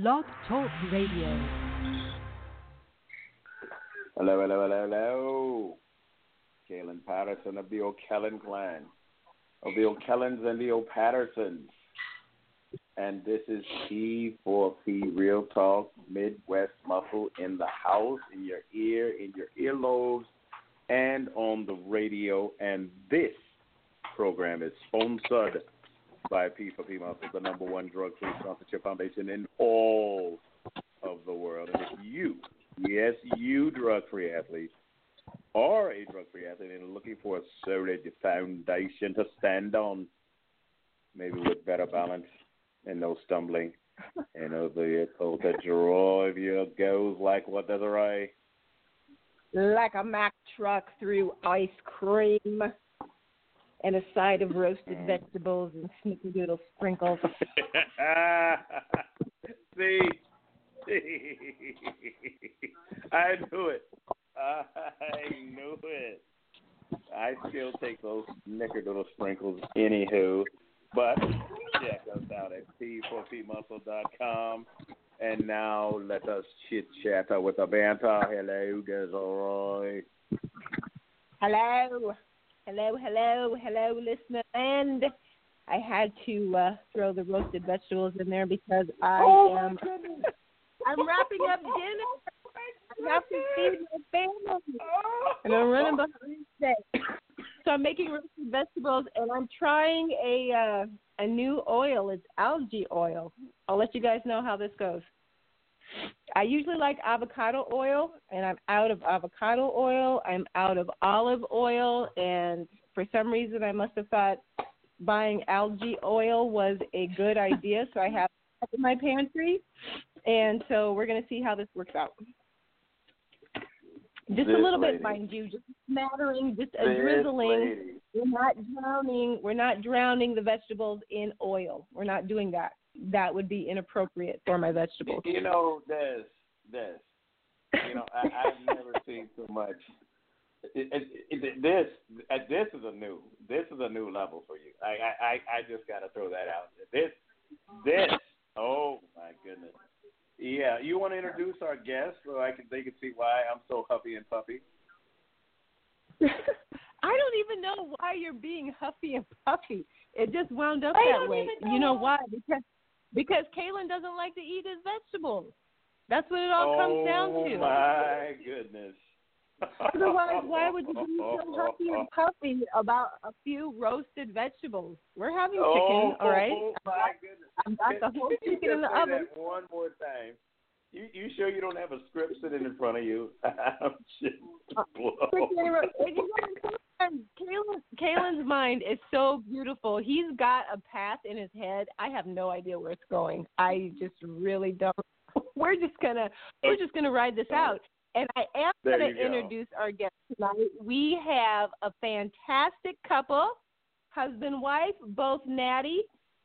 Blog Talk Radio. Hello, hello, hello, hello. Kaylin Patterson of the O'Kellen clan, of the O'Kellens and the O'Pattersons. And this is P4P Real Talk Midwest Muscle in the house, in your ear, in your earlobes, and on the radio. And this program is sponsored by P4P Muscle, the number one drug free sponsorship foundation in all of the world. And if you, yes, you drug free athletes, are a drug free athlete and looking for a solid foundation to stand on, maybe with better balance and no stumbling, and a vehicle to drive your goals like what does it right? Like a Mack truck through ice cream and a side of roasted vegetables and snickerdoodle sprinkles. See, I knew it. I knew it. I still take those snickerdoodle sprinkles anywho. But check us out at p4pmuscle.com. And now let us chit chat with the banter. Hello, Desiree. Hello, hello, hello, hello, listener. And I had to uh, throw the roasted vegetables in there because I Oh, am. I'm wrapping up dinner. I have to feed my family, oh. and I'm running behind today. So I'm making roasted vegetables, and I'm trying a uh, a new oil. It's algae oil. I'll let you guys know how this goes. I usually like avocado oil, and I'm out of avocado oil. I'm out of olive oil, and for some reason, I must have thought buying algae oil was a good idea. So I have it in my pantry, and so we're going to see how this works out. Just This a little lady. bit, mind you, just smattering, just a This drizzling. lady. We're not drowning. We're not drowning the vegetables in oil. We're not doing that. That would be inappropriate for my vegetables. You know, this, this. You know, I, I've never seen so much. It, it, it, this, uh, this is a new, this is a new level for you. I, I, I, I just got to throw that out. This, this. Oh my goodness. Yeah, you want to introduce our guest so I can they can see why I'm so huffy and puffy. I don't even know why you're being huffy and puffy. It just wound up I that way. even You know know. why? Because because Kaylin doesn't like to eat his vegetables. That's what it all comes down to. oh my goodness. Otherwise, why would you be so huffy and puffy about a few roasted vegetables? We're having chicken, Oh, all right? Oh, my goodness. I've got the whole chicken in the oven. One more time. You you sure you don't have a script sitting in front of you? I'm just blown. Freaking ro- and you know, sometimes Kaylin, Kaylin's mind is so beautiful. He's got a path in his head. I have no idea where it's going. I just really don't. We're just gonna we're just gonna ride this out. And I am There gonna go. introduce our guest tonight. We have a fantastic couple, husband wife, both natty,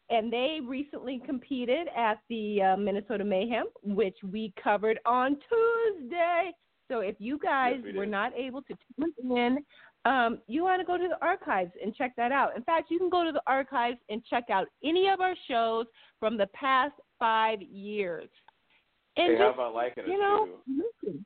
and they recently competed at the uh, Minnesota Mayhem, which we covered on Tuesday. So if you guys Yes, we were not able to tune in, um, you want to go to the archives and check that out. In fact, you can go to the archives and check out any of our shows from the past five years. And Hey, how just, about liking you us know, too? listen.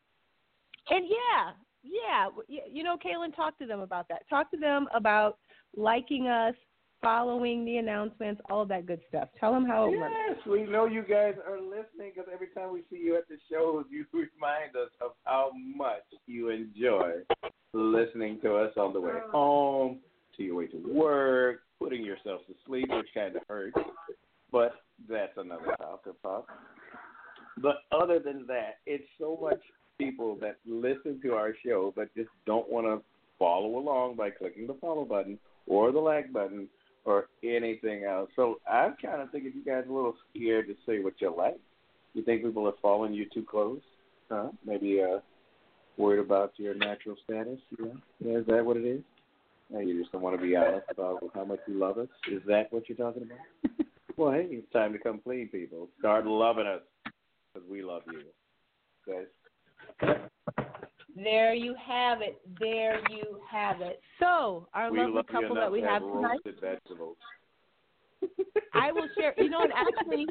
And yeah, yeah, you know, Kaylin, talk to them about that. Talk to them about liking us, following the announcements, all of that good stuff. Tell them how it works. Yes, we know you guys are listening because every time we see you at the shows, you remind us of how much you enjoy listening to us on the way oh. home, to your way to work, putting yourself to sleep, which kind of hurts. But that's another topic. Talk. But other than that, it's so much people that listen to our show but just don't want to follow along by clicking the follow button or the like button or anything else. So I'm kind of thinking you guys are a little scared to say what you like. You think people are following you too close? Huh? Maybe uh, worried about your natural status? Yeah. yeah is that what it is? No, you just don't want to be honest about how much you love us. Is that what you're talking about? well, hey, it's time to come clean, people. Start loving us because we love you, guys. There you have it. There you have it. So, our we lovely love couple that we have tonight, vegetables. I will share. You know, and actually,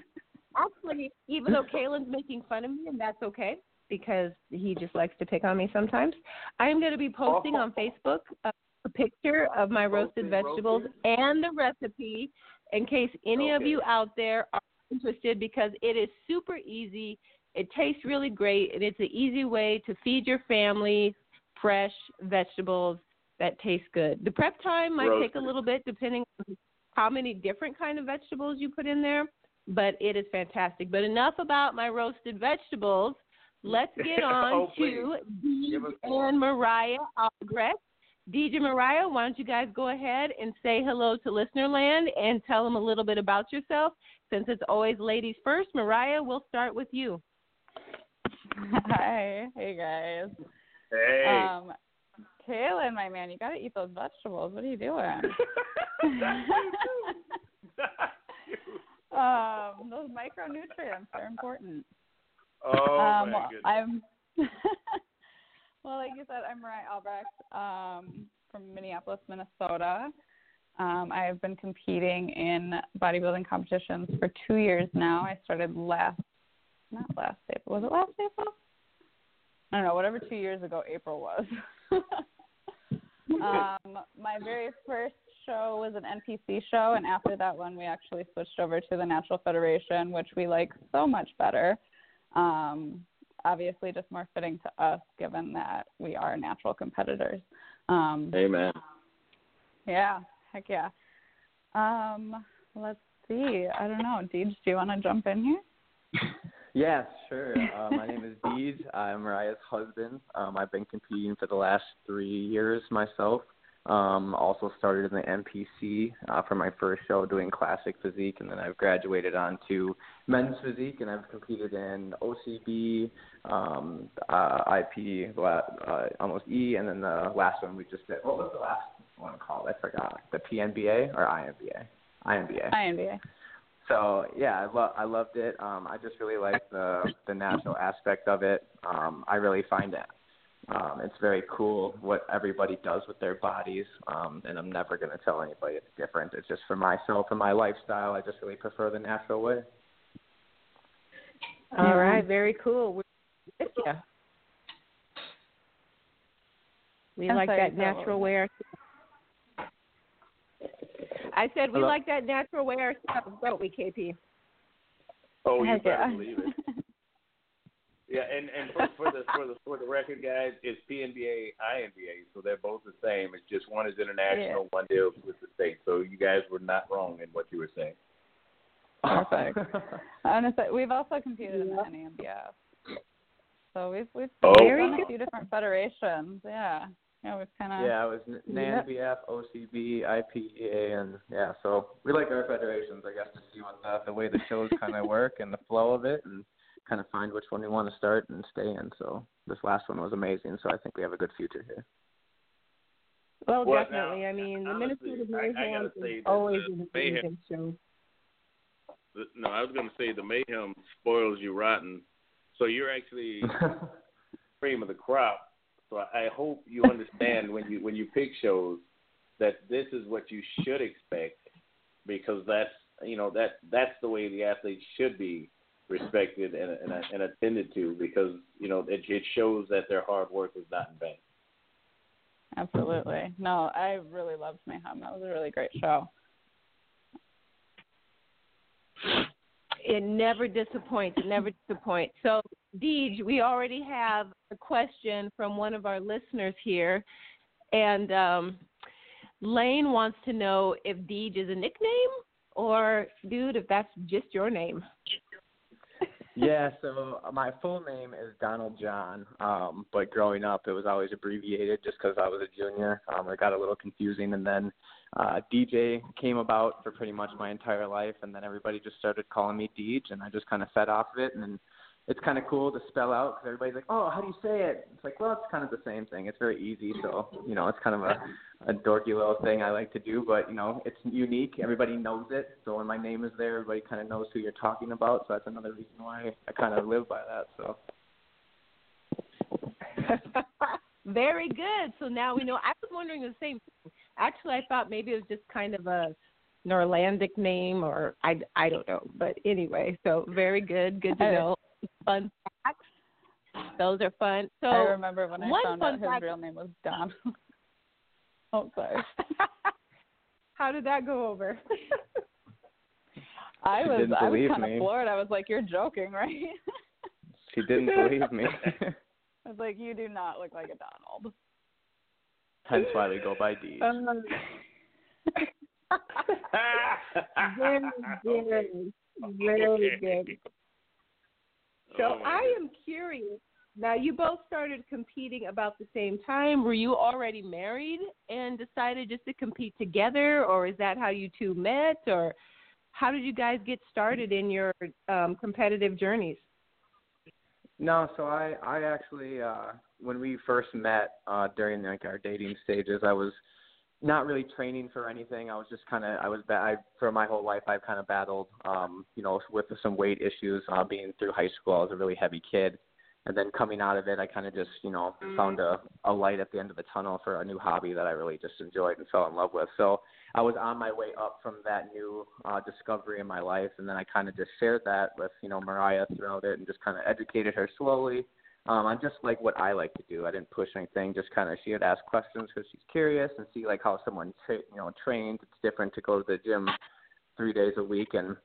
actually, even though Kaylin's making fun of me, and that's okay because he just likes to pick on me sometimes, I am going to be posting on Facebook uh, a picture of my roasted Roasted, vegetables roasted? and the recipe in case any of you out there are interested because it is super easy. It tastes really great, and it's an easy way to feed your family fresh vegetables that taste good. The prep time might take a little bit depending on how many different kind of vegetables you put in there, but it is fantastic. But enough about my roasted vegetables. Let's get on Oh, to Deej Give us more. and Mariah Albrecht. Deej and Mariah, why don't you guys go ahead and say hello to listener land and tell them a little bit about yourself? Since it's always ladies first, Mariah, we'll start with you. Hi. Hey guys. Hey. Um Kaylin, my man, you gotta eat those vegetables. What are you doing? um, those micronutrients are important. oh um my goodness. I'm well, like you said, I'm Mariah Albrecht, um, from Minneapolis, Minnesota. Um, I have been competing in bodybuilding competitions for two years now. I started last not last April. Was it last April? I don't know, whatever two years ago April was. um, my very first show was an NPC show, and after that one, we actually switched over to the Natural Federation, which we like so much better. Um, obviously, just more fitting to us, given that we are natural competitors. Um, Amen. yeah, heck yeah. Um, let's see. I don't know. Deej, do you want to jump in here? Yes, sure. Uh, my name is Deej. I'm Mariah's husband. Um, I've been competing for the last three years myself. Um, also started in the NPC uh, for my first show doing classic physique, and then I've graduated on to men's physique, and I've competed in OCB, um, uh, IP, uh, almost E, and then the last one we just did. What was the last one called? I forgot. The PNBA or INBA? INBA. INBA. So yeah, I love I loved it. Um, I just really like the the natural aspect of it. Um, I really find it um, it's very cool what everybody does with their bodies, um, and I'm never going to tell anybody it's different. It's just for myself and my lifestyle. I just really prefer the natural way. All right, very cool. We're with you. We I'm like sorry, that natural what? wear. I said we Hello? like that natural wear stuff, don't we, KP? Oh, you Heck better yeah. believe it. Yeah, and and for, for the for the for the record, guys, it's PNBA INBA, so they're both the same. It's just one is international, one deals with the state. So you guys were not wrong in what you were saying. Perfect. Honestly, we've also competed in the NANBF. So we've we've Oh. Very a few different federations. Yeah. Yeah, we've kind of yeah, it was N- NANBF, OCB, IPEA, and yeah. So we like our federations, I guess, to see what the, the way the shows kind of work and the flow of it, and kind of find which one we want to start and stay in. So this last one was amazing. So I think we have a good future here. Well, Well, definitely. now, I mean, the honestly, Minnesota I- I Mayhem is always the an Mayhem- amazing show. The- No, I was going to say the mayhem spoils you rotten. So you're actually cream of the crop. So I I hope you understand when you when you pick shows that this is what you should expect because that's you know that that's the way the athletes should be respected and and, and attended to because you know it, it shows that their hard work is not in vain. absolutely. No, I really loved Mayhem. That was a really great show. It never disappoints. It never disappoints. So, Deej, we already have a question from one of our listeners here, and um, Lane wants to know if Deej is a nickname or, dude, if that's just your name. yeah, so my full name is Donald John, um, but growing up it was always abbreviated just because I was a junior. Um, it got a little confusing, and then uh, DJ came about for pretty much my entire life, and then everybody just started calling me Deej, and I just kind of fed off of it, and then it's kind of cool to spell out because everybody's like, "Oh, how do you say it?" It's like, well, it's kind of the same thing. It's very easy, so you know, it's kind of a a dorky little thing I like to do, but you know, it's unique. Everybody knows it, so when my name is there, everybody kind of knows who you're talking about. So that's another reason why I kind of live by that. So. Very good. So now we know. I was wondering the same thing. Actually, I thought maybe it was just kind of a Norlandic name, or I, I don't know. But anyway, so very good. Good to know. Fun facts. Those are fun. So I remember when I one found fun out his fact- real name was Don. oh, sorry. How did that go over? I She was I was kind me. of floored. I was like, "You're joking, right?" She didn't believe me. I was like, "You do not look like a Donald." Hence why we go by D. Um, very good. Very good. So Oh, I am curious. Now you both started competing about the same time. Were you already married and decided just to compete together, or is that how you two met, or how did you guys get started in your um, competitive journeys? No, so I I actually uh when we first met uh during like our dating stages, I was not really training for anything. I was just kind of I was ba- I for my whole life I've kind of battled um you know with some weight issues uh being through high school. I was a really heavy kid. And then coming out of it, I kind of just, you know, found a, a light at the end of the tunnel for a new hobby that I really just enjoyed and fell in love with. So I was on my way up from that new uh, discovery in my life, and then I kind of just shared that with you know Mariah throughout it, and just kind of educated her slowly um, on just like what I like to do. I didn't push anything, just kind of she would ask questions because she's curious and see like how someone tra- you know trains. It's different to go to the gym three days a week and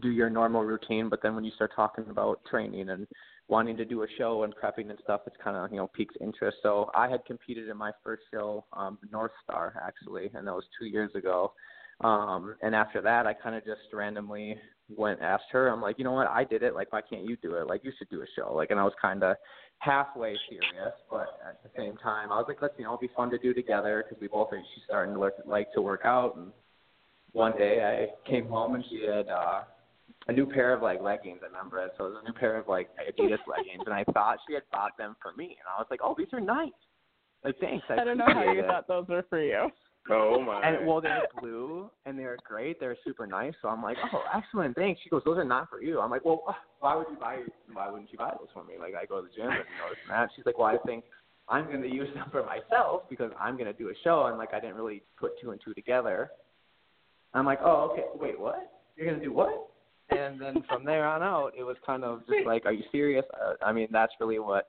do your normal routine, but then when you start talking about training and wanting to do a show and prepping and stuff, it's kind of you know piques interest. So I had competed in my first show, um, North Star actually, and that was two years ago. Um, and after that, I kind of just randomly went asked her. I'm like, you know what? I did it. Like, why can't you do it? Like, you should do a show. Like, and I was kind of halfway serious, but at the same time, I was like, let's you know, it'll be fun to do together because we both are. she's starting to look, like to work out. And one day I came home and she had uh a new pair of like leggings. I remember it. So it was a new pair of like Adidas leggings, and I thought she had bought them for me. And I was like, oh, these are nice. Like, thanks. I, I don't know how you it. thought those were for you. Oh my. And well, they're blue and they're great. They're super nice. So I'm like, oh, excellent, thanks. She goes, those are not for you. I'm like, well, why would you buy? Why wouldn't you buy those for me? Like I go to the gym and you know this and that. She's like, well, I think I'm going to use them for myself because I'm going to do a show and like I didn't really put two and two together. I'm like, oh, okay. Wait, what? You're going to do what? And then from there on out, it was kind of just like, are you serious? Uh, I mean, that's really what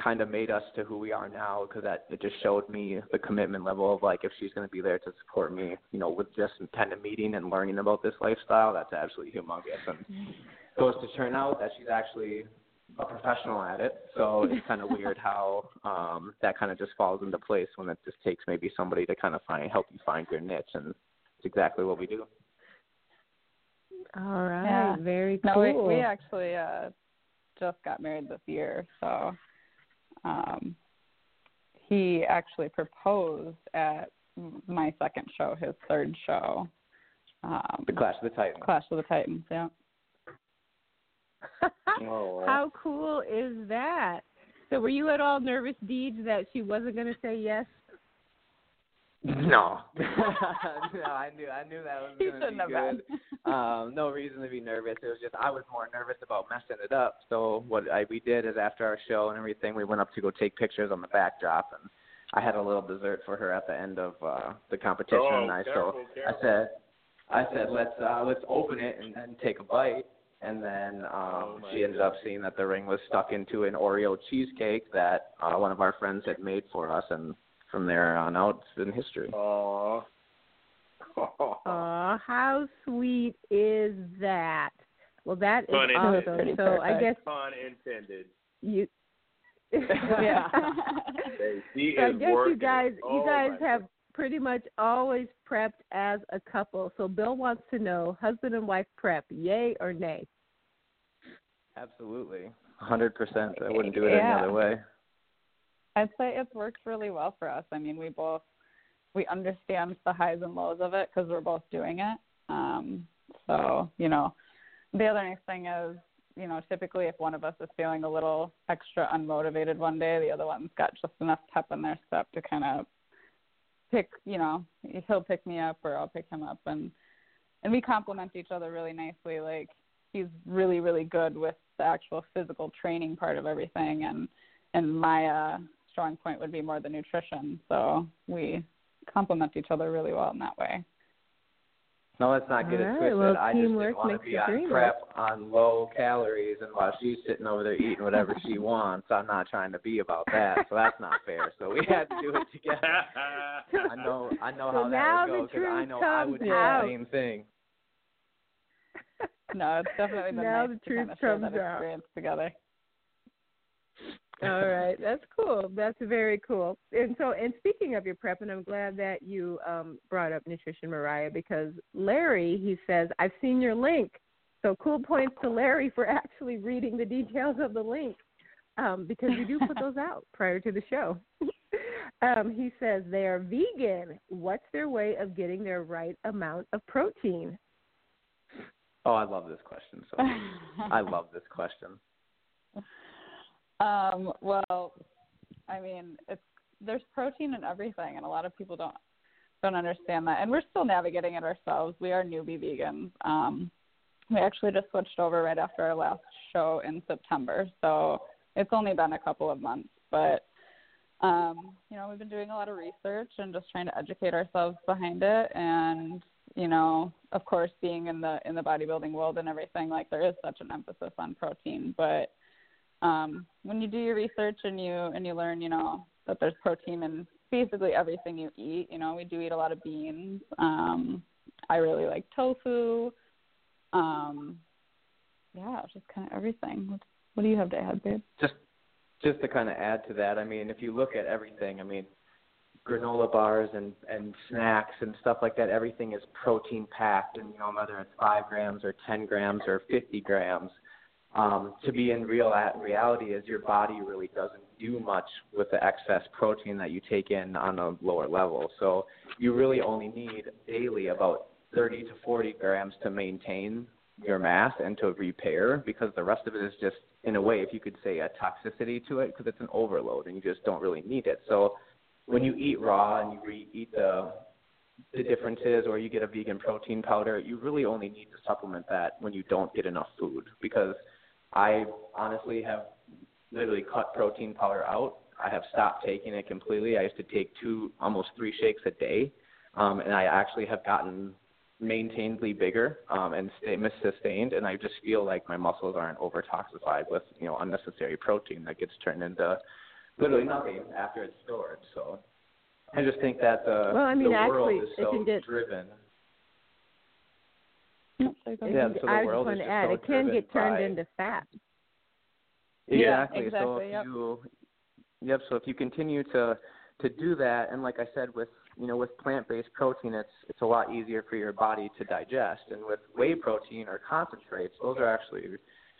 kind of made us to who we are now because that it just showed me the commitment level of like if she's going to be there to support me, you know, with just kind of meeting and learning about this lifestyle, that's absolutely humongous. And goes to turn out that she's actually a professional at it. So it's kind of weird how um that kind of just falls into place when it just takes maybe somebody to kind of find help you find your niche and it's exactly what we do. All right, Yeah. very No, we, we actually uh, just got married this year, so um, he actually proposed at my second show, his third show, um, The Clash of the Titans. Clash of the Titans. Yeah. Oh. How cool is that? So were you at all nervous, Deej, that she wasn't going to say yes? No. no, I knew I knew that was gonna shouldn't be good. been. um, no reason to be nervous. It was just I was more nervous about messing it up. So what I, we did is after our show and everything, we went up to go take pictures on the backdrop, and I had a little dessert for her at the end of uh, the competition. Oh, and I careful, so careful. I said, I said let's uh, let's open it and then take a bite. And then um, Oh, she ended up seeing that the ring was stuck into an Oreo cheesecake that uh, one of our friends had made for us, and from there on out, it's history. Aw. Aw, how sweet is that? Well, that is Pun awesome. intended. So I guess Pun intended. you. Yeah. Hey, so I is guess you working. guys, you Oh, guys my have pretty much always prepped as a couple. So Bill wants to know, husband and wife prep, yay or nay? Absolutely. Hundred percent. I wouldn't do it Yeah. any other way. I'd say it's worked really well for us. I mean, we both we understand the highs and lows of it because we're both doing it. Um, so you know, the other nice thing is, you know, typically if one of us is feeling a little extra unmotivated one day, the other one's got just enough pep in their step to kind of pick, you know, he'll pick me up or I'll pick him up, and and we complement each other really nicely. Like he's really really good with the actual physical training part of everything, and and my uh, strong point would be more the nutrition. So we complement each other really well in that way. No, let's not get All it right, twisted. well, I just didn't want to be on prep on low calories, and while she's sitting over there eating whatever she wants, I'm not trying to be about that. So that's not fair. So we had to do it together. I know, I know So how that would go because I know I would do out. the same thing. No, it's definitely been Now nice the to kind of share comes that out. experience together. All right, that's cool. That's very cool. And so, and speaking of your prep, and I'm glad that you um, brought up nutrition, Mariah, because Larry, he says, I've seen your link. So cool points to Larry for actually reading the details of the link, um, because you do put those out prior to the show. um, he says they are vegan. What's their way of getting their right amount of protein? Oh, I love this question. So I love this question. Um, well, I mean, it's there's protein in everything, and a lot of people don't don't understand that. And we're still navigating it ourselves. We are newbie vegans. Um, we actually just switched over right after our last show in September, so it's only been a couple of months. But um, you know, we've been doing a lot of research and just trying to educate ourselves behind it. And you know, of course, being in the in the bodybuilding world and everything, like there is such an emphasis on protein, but um, when you do your research and you and you learn, you know, that there's protein in basically everything you eat. You know, we do eat a lot of beans. Um, I really like tofu. Um, yeah, just kind of everything. What, what do you have to add, babe? Just just to kind of add to that, I mean, if you look at everything, I mean, granola bars and and snacks and stuff like that, everything is protein packed, and you know whether it's five grams or ten grams or fifty grams. Um, to be in real at reality is your body really doesn't do much with the excess protein that you take in on a lower level. So you really only need daily about 30 to 40 grams to maintain your mass and to repair because the rest of it is just in a way if you could say a toxicity to it because it's an overload and you just don't really need it. So when you eat raw and you re- eat the the difference is or you get a vegan protein powder, you really only need to supplement that when you don't get enough food because I honestly have literally cut protein powder out. I have stopped taking it completely. I used to take two, almost three shakes a day, um, and I actually have gotten maintainedly bigger um, and stay sustained. And I just feel like my muscles aren't over toxified with you know unnecessary protein that gets turned into literally nothing after it's stored. So I just think that the Well, I mean, the world actually, is it can get- driven. Yep, there you go. It Yeah, can- so the I was just is going to add, so it can get turned by- into fat. Yeah, Exactly. So if yep. you, yep. So if you continue to to do that, and like I said, with you know with plant based protein, it's it's a lot easier for your body to digest. And with whey protein or concentrates, those are actually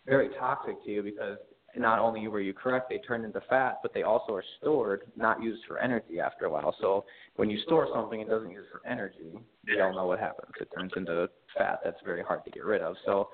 very toxic to you because not only were you correct, they turn into fat, but they also are stored, not used for energy after a while. So when you store something and doesn't use for energy, you don't know what happens. It turns into fat that's very hard to get rid of. So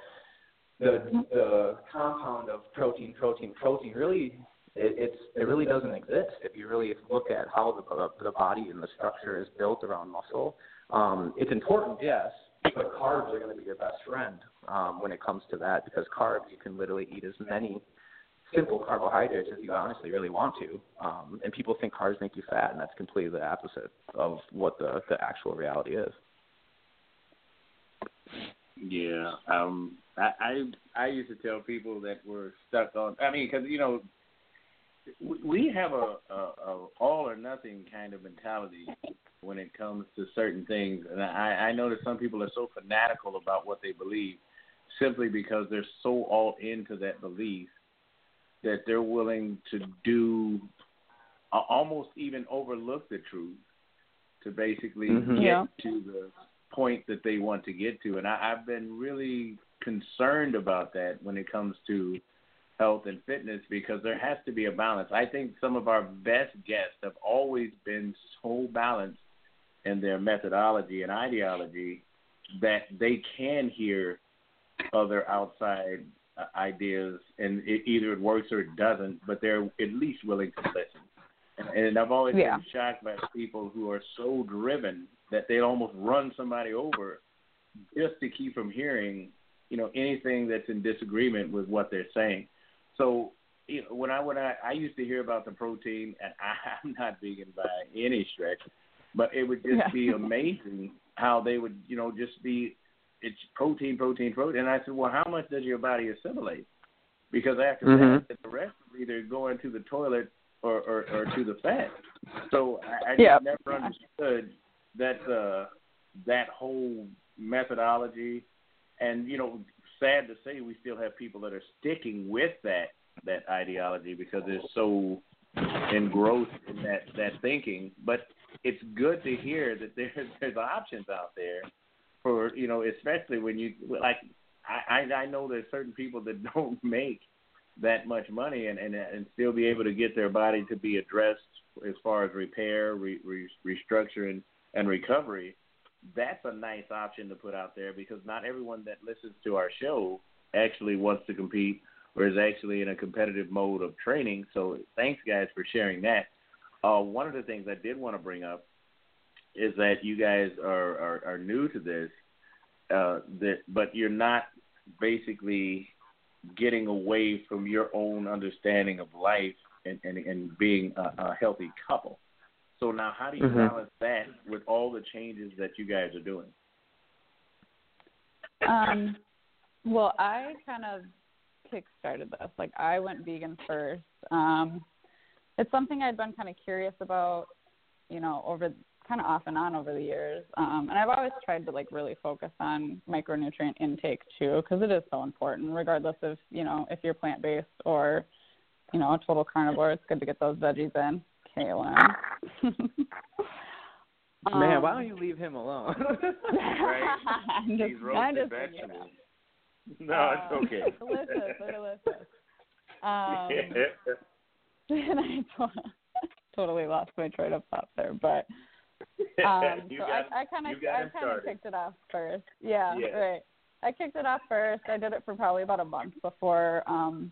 the the compound of protein, protein, protein really it, it's it really doesn't exist if you really look at how the the body and the structure is built around muscle. Um, it's important, yes, but carbs are going to be your best friend um, when it comes to that because carbs you can literally eat as many simple carbohydrates as you honestly really want to. Um, and people think carbs make you fat, and that's completely the opposite of what the the actual reality is. Yeah, um, I, I I used to tell people that were stuck on. I mean, because you know, we have a, a, a all or nothing kind of mentality when it comes to certain things, and I I know that some people are so fanatical about what they believe, simply because they're so all into that belief that they're willing to do uh, almost even overlook the truth to basically Mhm. get Yeah. to the point that they want to get to. And I, I've been really concerned about that when it comes to health and fitness because there has to be a balance. I think some of our best guests have always been so balanced in their methodology and ideology that they can hear other outside uh, ideas, and it, either it works or it doesn't, but they're at least willing to listen. And, and I've always Yeah. been shocked by people who are so driven that they almost run somebody over just to keep from hearing, you know, anything that's in disagreement with what they're saying. So, you know, when I when I, I used to hear about the protein, and I'm not vegan by any stretch, but it would just Yeah. be amazing how they would, you know, just be it's protein, protein, protein. And I said, well, how much does your body assimilate? Because after Mhm. that, the rest is either going to the toilet or, or, or to the fat. So I, I Yeah. just never understood that uh, that whole methodology. And you know, sad to say, we still have people that are sticking with that that ideology because they're so engrossed in that that thinking. But it's good to hear that there's there's options out there for you know, especially when you like. I I know there's certain people that don't make that much money and and and still be able to get their body to be addressed as far as repair, re, re, restructuring, and recovery. That's a nice option to put out there because not everyone that listens to our show actually wants to compete or is actually in a competitive mode of training. So thanks guys for sharing that. Uh, one of the things I did want to bring up is that you guys are are, are new to this, uh, that but you're not basically getting away from your own understanding of life and, and, and being a, a healthy couple. So now, how do you Mhm. balance that with all the changes that you guys are doing? Um, well, I kind of kick-started this. Like, I went vegan first. Um, it's something I'd been kind of curious about, you know, over kind of off and on over the years. Um, and I've always tried to like really focus on micronutrient intake too, because it is so important, regardless of you know if you're plant-based or you know a total carnivore. It's good to get those veggies in. Kaylin. Man, Um, why don't you leave him alone? Right? I'm just, These roasted just bringing vegetables. No, Um, it's okay. delicious, delicious. Um, and I totally lost my train of thought there, but um, so got- I, I kind of, I kind of kicked it off first. Yeah, Yeah. right. I kicked it off first. I did it for probably about a month before um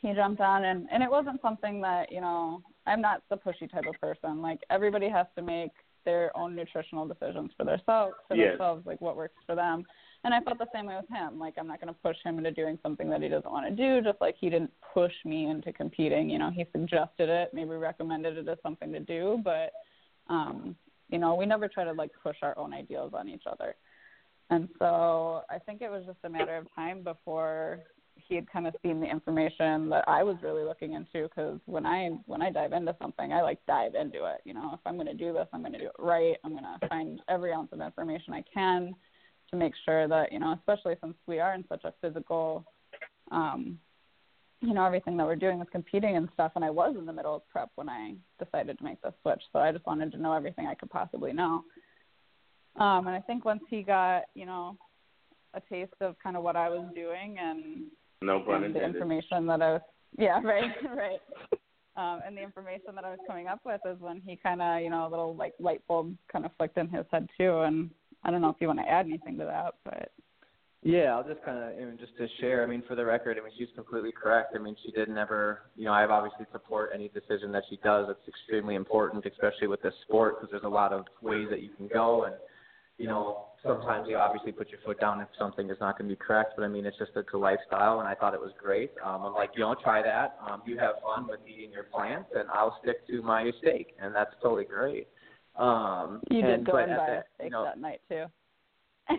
he jumped on, and and it wasn't something that you know I'm not the pushy type of person. Like everybody has to make their own nutritional decisions for themselves, for Yes. themselves, like what works for them. And I felt the same way with him. Like I'm not going to push him into doing something that he doesn't want to do. Just like he didn't push me into competing. You know, he suggested it, maybe recommended it as something to do, but um, you know, we never try to like push our own ideals on each other. And so I think it was just a matter of time before he had kind of seen the information that I was really looking into because when I when I dive into something, I like dive into it. You know, if I'm going to do this, I'm going to do it right. I'm going to find every ounce of information I can to make sure that you know, especially since we are in such a physical, um, you know, everything that we're doing is competing and stuff. And I was in the middle of prep when I decided to make the switch, so I just wanted to know everything I could possibly know. Um, and I think once he got, you know, a taste of kind of what I was doing and No pun and the information that I was yeah right right um, and the information that I was coming up with is when he kind of you know a little like light bulb kind of flicked in his head too and I don't know if you want to add anything to that but Yeah, I'll just kind of, I mean, just to share. I mean, for the record, I mean, she's completely correct. I mean, she did never, you know, I obviously support any decision that she does. It's extremely important, especially with this sport, because there's a lot of ways that you can go, and you know, sometimes you obviously put your foot down if something is not going to be correct. But I mean, it's just it's a lifestyle, and I thought it was great. Um, I'm like, you know, try that. Um, you have fun with eating your plants, and I'll stick to my steak, and that's totally great. Um, you and, did go and buy a steak you know, that night too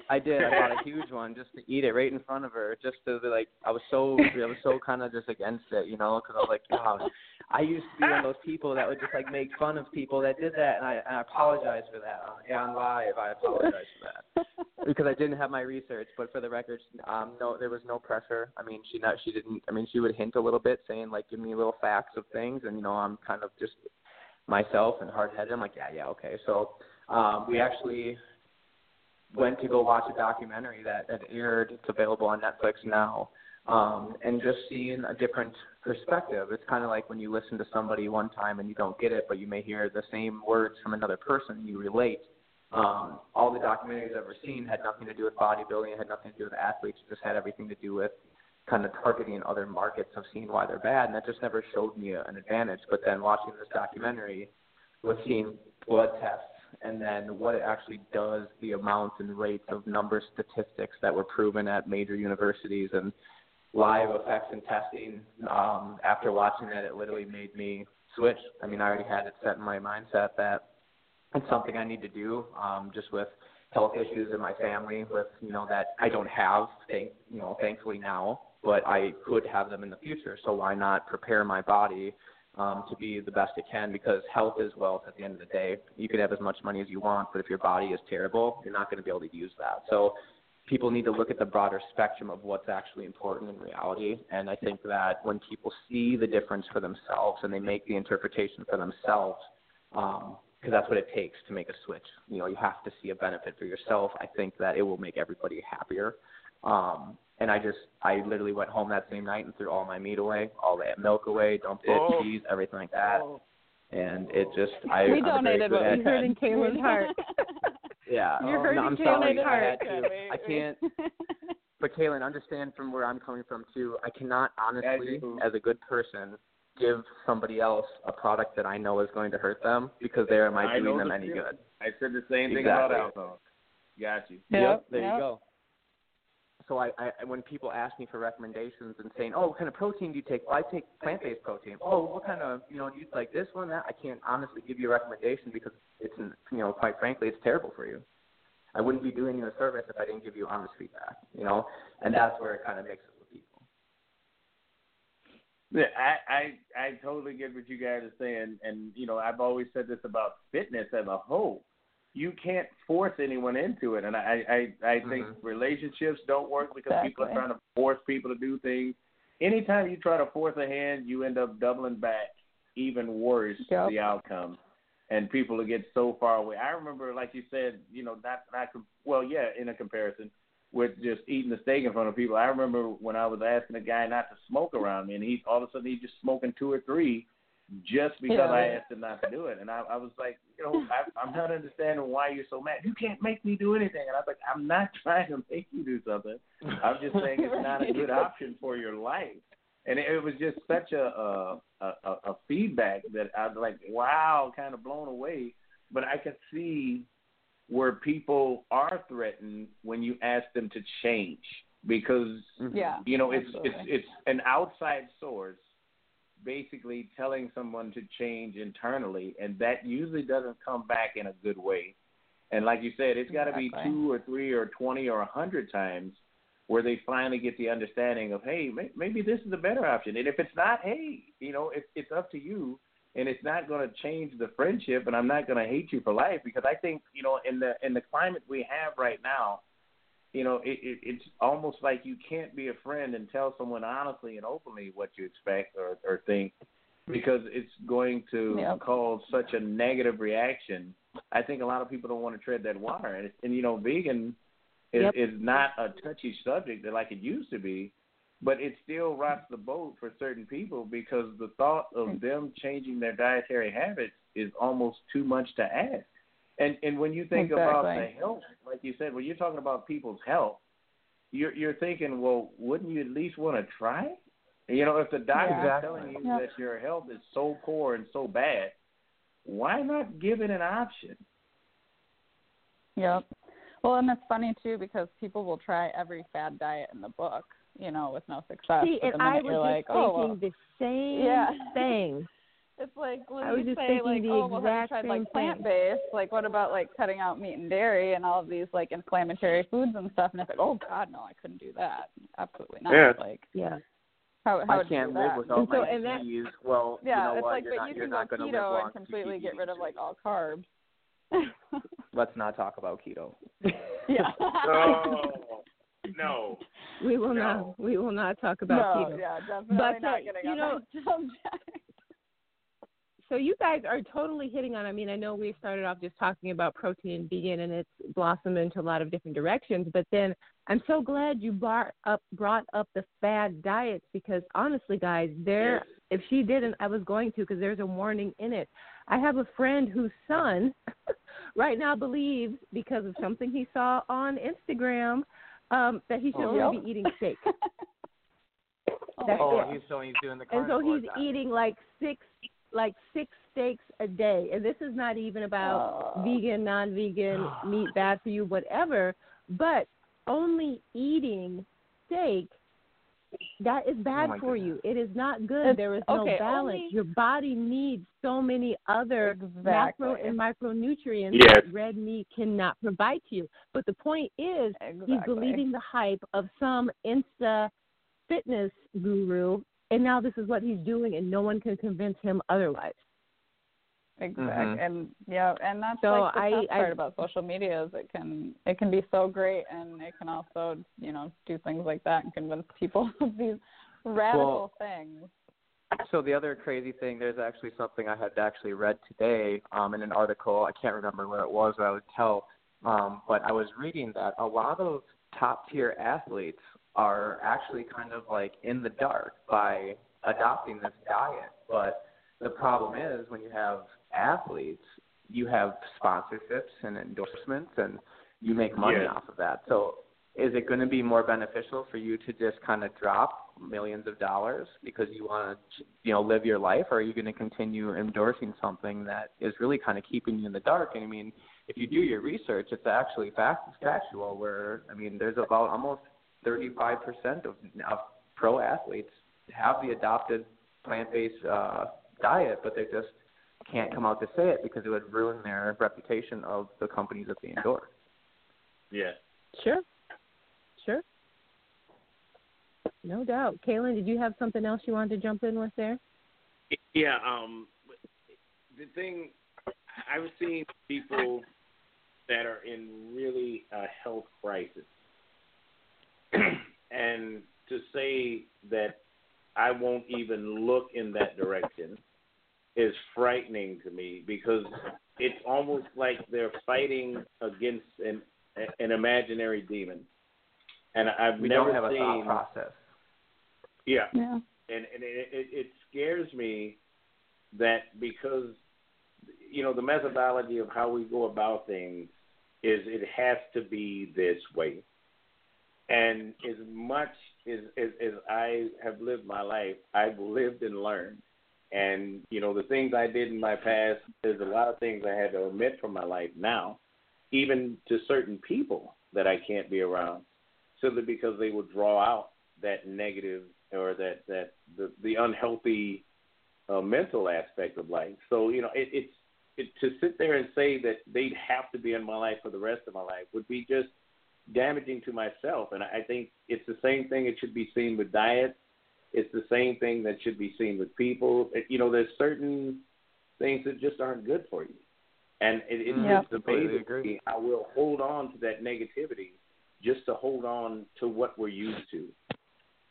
I did. I bought a huge one just to eat it right in front of her, just to be like. I was so I was so kind of just against it, you know, because I was like, oh, I used to be one of those people that would just like make fun of people that did that, and I, and I apologize for that. Uh, yeah, on live, I apologize for that because I didn't have my research. But for the record, um, no, there was no pressure. I mean, she not she didn't. I mean, she would hint a little bit, saying like, give me little facts of things, and you know, I'm kind of just myself and hard headed. I'm like, yeah, yeah, okay. So um, we actually went to go watch a documentary that had aired. It's available on Netflix now. Um, and just seeing a different perspective. It's kind of like when you listen to somebody one time and you don't get it, but you may hear the same words from another person and you relate. Um, all the documentaries I've ever seen had nothing to do with bodybuilding, had nothing to do with athletes, it just had everything to do with kind of targeting other markets of seeing why they're bad, and that just never showed me an advantage. But then watching this documentary was seeing blood tests and then what it actually does, the amounts and rates of number statistics that were proven at major universities and live effects and testing. Um, after watching that, it literally made me switch. I mean, I already had it set in my mindset that it's something I need to do, um, just with health issues in my family, with you know that I don't have, thank you know, thankfully now, but I could have them in the future. So why not prepare my body um, to be the best it can? Because health is wealth at the end of the day. You could have as much money as you want, but if your body is terrible, you're not going to be able to use that. So people need to look at the broader spectrum of what's actually important in reality. And I think that when people see the difference for themselves and they make the interpretation for themselves, um, because that's what it takes to make a switch. You know, you have to see a benefit for yourself. I think that it will make everybody happier. Um, and I just, I literally went home that same night and threw all my meat away, all that milk away, dumped it, Oh. cheese, everything like that. Oh. And it just, I, we I'm a very donated good what we at- You're hurting Kayla's heart. Yeah. You're Oh, hurting no, I'm Kayla's sorry. I heart. had to. I can't. But Kaylin, understand from where I'm coming from too. I cannot honestly, as a good person, give somebody else a product that I know is going to hurt them because they am I I doing them the any feeling. good. I said the same thing about alcohol. Got you. Yep, there yep. you go. So I, I, when people ask me for recommendations and saying, "Oh, what kind of protein do you take?" Well, I take plant-based protein. Oh, what kind of, you know, do you like this one, that? I can't honestly give you a recommendation because it's, you know, quite frankly, it's terrible for you. I wouldn't be doing you a service if I didn't give you honest feedback, you know, and that's where it kind of makes it with people. Yeah, I, I I totally get what you guys are saying, and you know I've always said this about fitness as a whole. You can't force anyone into it, and I I I think Mhm. relationships don't work because people are trying to force people to do things. Anytime you try to force a hand, you end up doubling back even worse Yep. the outcome, and people will get so far away. I remember, like you said, you know, not not com- well, yeah, in a comparison with just eating the steak in front of people. I remember when I was asking a guy not to smoke around me, and he all of a sudden he's just smoking two or three, just because Yeah. I asked him not to do it. And I, I was like, you know, I, I'm not understanding why you're so mad. You can't make me do anything. And I was like, I'm not trying to make you do something. I'm just saying it's not a good option for your life. And it, it was just such a a, a a feedback that I was like, wow, kind of blown away. But I could see where people are threatened when you ask them to change because Yeah. you know it's absolutely. it's it's an outside source basically telling someone to change internally and that usually doesn't come back in a good way. And like you said it's got to be two or three or 20 or a 100 times where they finally get the understanding of hey may, maybe this is a better option. And if it's not hey you know it's it's up to you and it's not going to change the friendship and I'm not going to hate you for life because I think you know in the in the climate we have right now you know it, it it's almost like you can't be a friend and tell someone honestly and openly what you expect or or think because it's going to Yep. cause such a negative reaction I think a lot of people don't want to tread that water and and you know vegan is Yep. is not a touchy subject like it used to be but it still rocks the boat for certain people because the thought of hmm. them changing their dietary habits is almost too much to ask. And and when you think about the health, like you said, when you're talking about people's health, you're you're thinking, well, wouldn't you at least want to try? You know, if the doctor's Yeah. telling you Yep. that your health is so poor and so bad, why not give it an option? Yep. Well, and it's funny too because people will try every fad diet in the book, you know, with no success. See, but and the I minute was you're just like, oh, well, the same Yeah. thing. It's like when I was you just say thinking like, the oh, well, have you exact tried same like thing. plant based? Like, what about like cutting out meat and dairy and all of these like inflammatory foods and stuff? And it's like, oh God, no, I couldn't do that. Absolutely not. Yeah. Like, Yeah. how how I you can't live that? without And so- my and that- cheese. Well, yeah, you know it's what? like, you're but not, you you're can not go going to keto and completely get rid of like all carbs. Let's not talk about keto. yeah. Oh no. We will No. not. We will not talk about no, keto. yeah, definitely But, not uh, getting you on know- that subject. So you guys are totally hitting on. I mean, I know we started off just talking about protein and vegan, and it's blossomed into a lot of different directions. But then I'm so glad you brought up brought up the fad diets because honestly, guys, there. If she didn't, I was going to because there's a warning in it. I have a friend whose son right now believes because of something he saw on Instagram um, that he should Oh, only yeah. be eating steak. That's oh, it. he's so he's doing the and so he's diet. eating like six like six steaks a day. And this is not even about Oh. vegan non-vegan meat bad for you whatever but only eating steak that is bad Oh my for you. it is not good. It's- there is no okay, balance. only- your body needs so many other macro and micronutrients Yes. that red meat cannot provide to you. But the point is he's believing the hype of some insta fitness guru and now this is what he's doing and no one can convince him otherwise Exactly, Mhm. and yeah, and that's So like the I- tough I- part about social media is it can it can be so great, and it can also you know do things like that and convince people of these radical things. So the other crazy thing, there's actually something I had actually read today um, in an article. I can't remember where it was. Or I would tell, um, but I was reading that a lot of top tier athletes are actually kind of like in the dark by adopting this diet. But the problem is when you have athletes, you have sponsorships and endorsements, and you make money Yes. off of that. So is it going to be more beneficial for you to just kind of drop millions of dollars because you want to you know live your life or are you going to continue endorsing something that is really kind of keeping you in the dark and i mean if you do your research it's actually fact factual where i mean there's about almost 35% of, of pro athletes have the adopted plant-based uh diet but they just can't come out to say it because it would ruin their reputation of the companies that they endorse Yeah. sure. Sure. No doubt. Kaylin did you have something else you wanted to jump in with there? Yeah, um the thing I've seen people that are in really a health crisis. and to say that I won't even look in that direction is frightening to me because it's almost like they're fighting against an an imaginary demon. And I've we never don't have a seen thought process yeah. Yeah. And and it, it, it scares me that because you know the methodology of how we go about things is it has to be this way. And as much as, as as I have lived my life, I've lived and learned. And you know the things I did in my past, there's a lot of things I had to omit from my life now, even to certain people that I can't be around, simply because they will draw out that negative or that that the the unhealthy uh, mental aspect of life. So you know, it, it's it, to sit there and say that they'd have to be in my life for the rest of my life would be just damaging to myself. And I think it's the same thing. It should be seen with diet. It's the same thing that should be seen with people. It, you know, there's certain things that just aren't good for you, and it, it's Yeah. just Completely amazing. agree. to me how we'll hold on to that negativity just to hold on to what we're used to.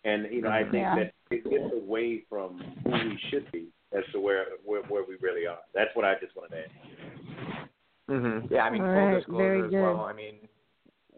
And you know, I think Yeah. that it gets away from who we should be as to where where, where we really are. That's what I just wanted to add. hmm Yeah, I mean, All full right, disclosure very as good. well. I mean,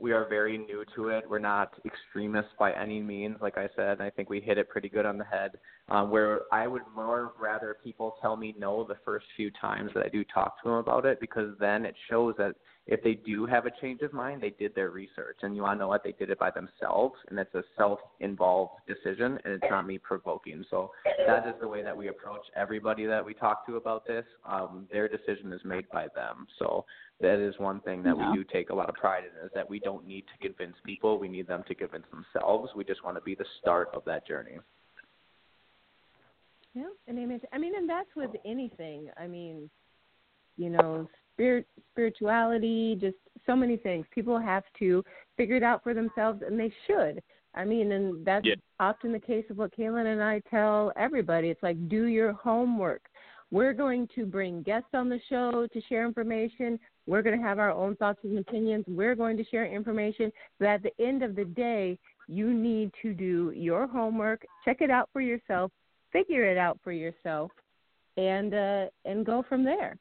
we are very new to it. We're not extremists by any means. Like I said, I think we hit it pretty good on the head. Um, where I would more rather people tell me no the first few times that I do talk to them about it, because then it shows that if they do have a change of mind, they did their research, and you want to know what they did it by themselves, and it's a self-involved decision, and it's not me provoking. So that is the way that we approach everybody that we talk to about this. Um, their decision is made by them. So that is one thing that Yeah. we do take a lot of pride in is that we don't need to convince people. We need them to convince themselves. We just want to be the start of that journey. Yeah, and I mean, I mean, and that's with anything. I mean, you know, spirit, spirituality, just so many things. People have to figure it out for themselves, and they should. I mean, and that's Yeah. often the case of what Kaylin and I tell everybody. It's like do your homework. We're going to bring guests on the show to share information. We're going to have our own thoughts and opinions. We're going to share information. But at the end of the day, you need to do your homework, check it out for yourself, figure it out for yourself, and uh, and go from there.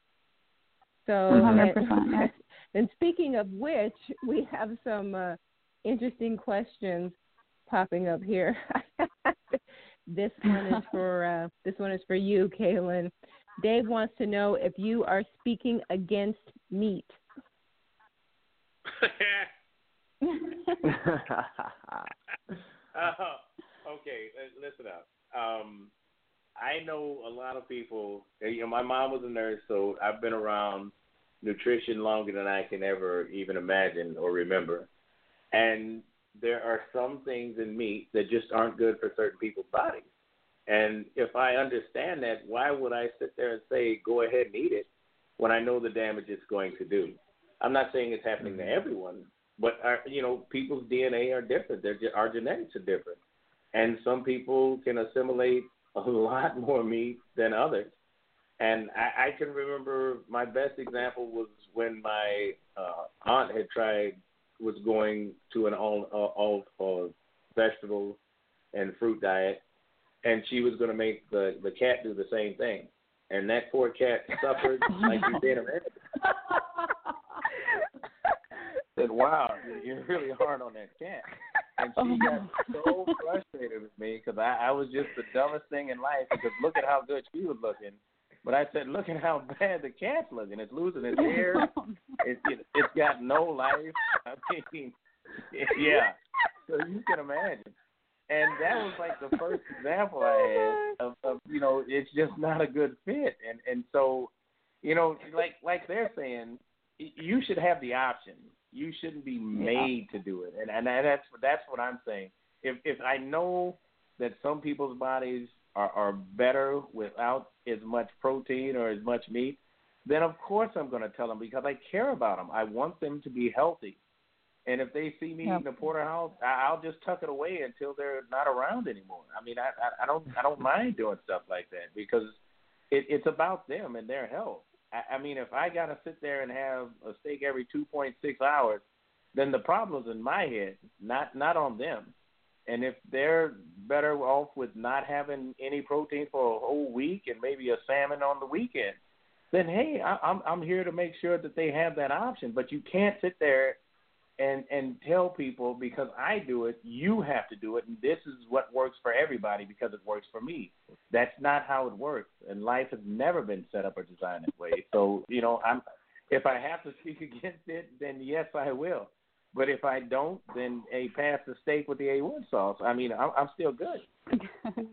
So, 100%, yeah. and speaking of which, we have some uh, interesting questions popping up here. this one is for uh, this one is for you, Kaylin. Dave wants to know if you are speaking against meat. uh, okay, listen up. Um, I know a lot of people. You know, my mom was a nurse, so I've been around nutrition longer than I can ever even imagine or remember. And there are some things in meat that just aren't good for certain people's bodies. And if I understand that, why would I sit there and say, go ahead and eat it when I know the damage it's going to do? I'm not saying it's happening to mm-hmm. everyone, but our, you know, people's DNA are different. Their our genetics are different, and some people can assimilate a lot more meat than others. And I, I can remember my best example was when my uh, aunt had tried was going to an all all, all vegetable and fruit diet, and she was going to make the the cat do the same thing, and that poor cat suffered like you did imagine. Said, "Wow, you're really hard on that cat." And she oh. got so frustrated with me because I, I was just the dumbest thing in life. Because look at how good she was looking, but I said, look at how bad the cat's looking. It's losing its hair. Oh, it, it, it's got no life. I mean, yeah. So you can imagine. And that was like the first example I had oh, of, of you know it's just not a good fit. And and so, you know, like like they're saying, you should have the option. You shouldn't be made yeah. to do it. And and that's that's what I'm saying. If if I know that some people's bodies are, are better without as much protein or as much meat, then of course I'm going to tell them because I care about them. I want them to be healthy. And if they see me yep. eating a porterhouse, I'll just tuck it away until they're not around anymore. I mean, I, I, I don't I don't mind doing stuff like that because it, it's about them and their health. I, I mean, if I got to sit there and have a steak every 2.6 hours, then the problem's in my head, not not on them. And if they're better off with not having any protein for a whole week and maybe a salmon on the weekend, then hey, I, I'm I'm here to make sure that they have that option. But you can't sit there and and tell people because I do it, you have to do it, and this is what works for everybody because it works for me. That's not how it works, and life has never been set up or designed that way. So you know, I'm if I have to speak against it, then yes, I will. But if I don't, then a pass the steak with the A1 sauce. I mean, I'm, I'm still good.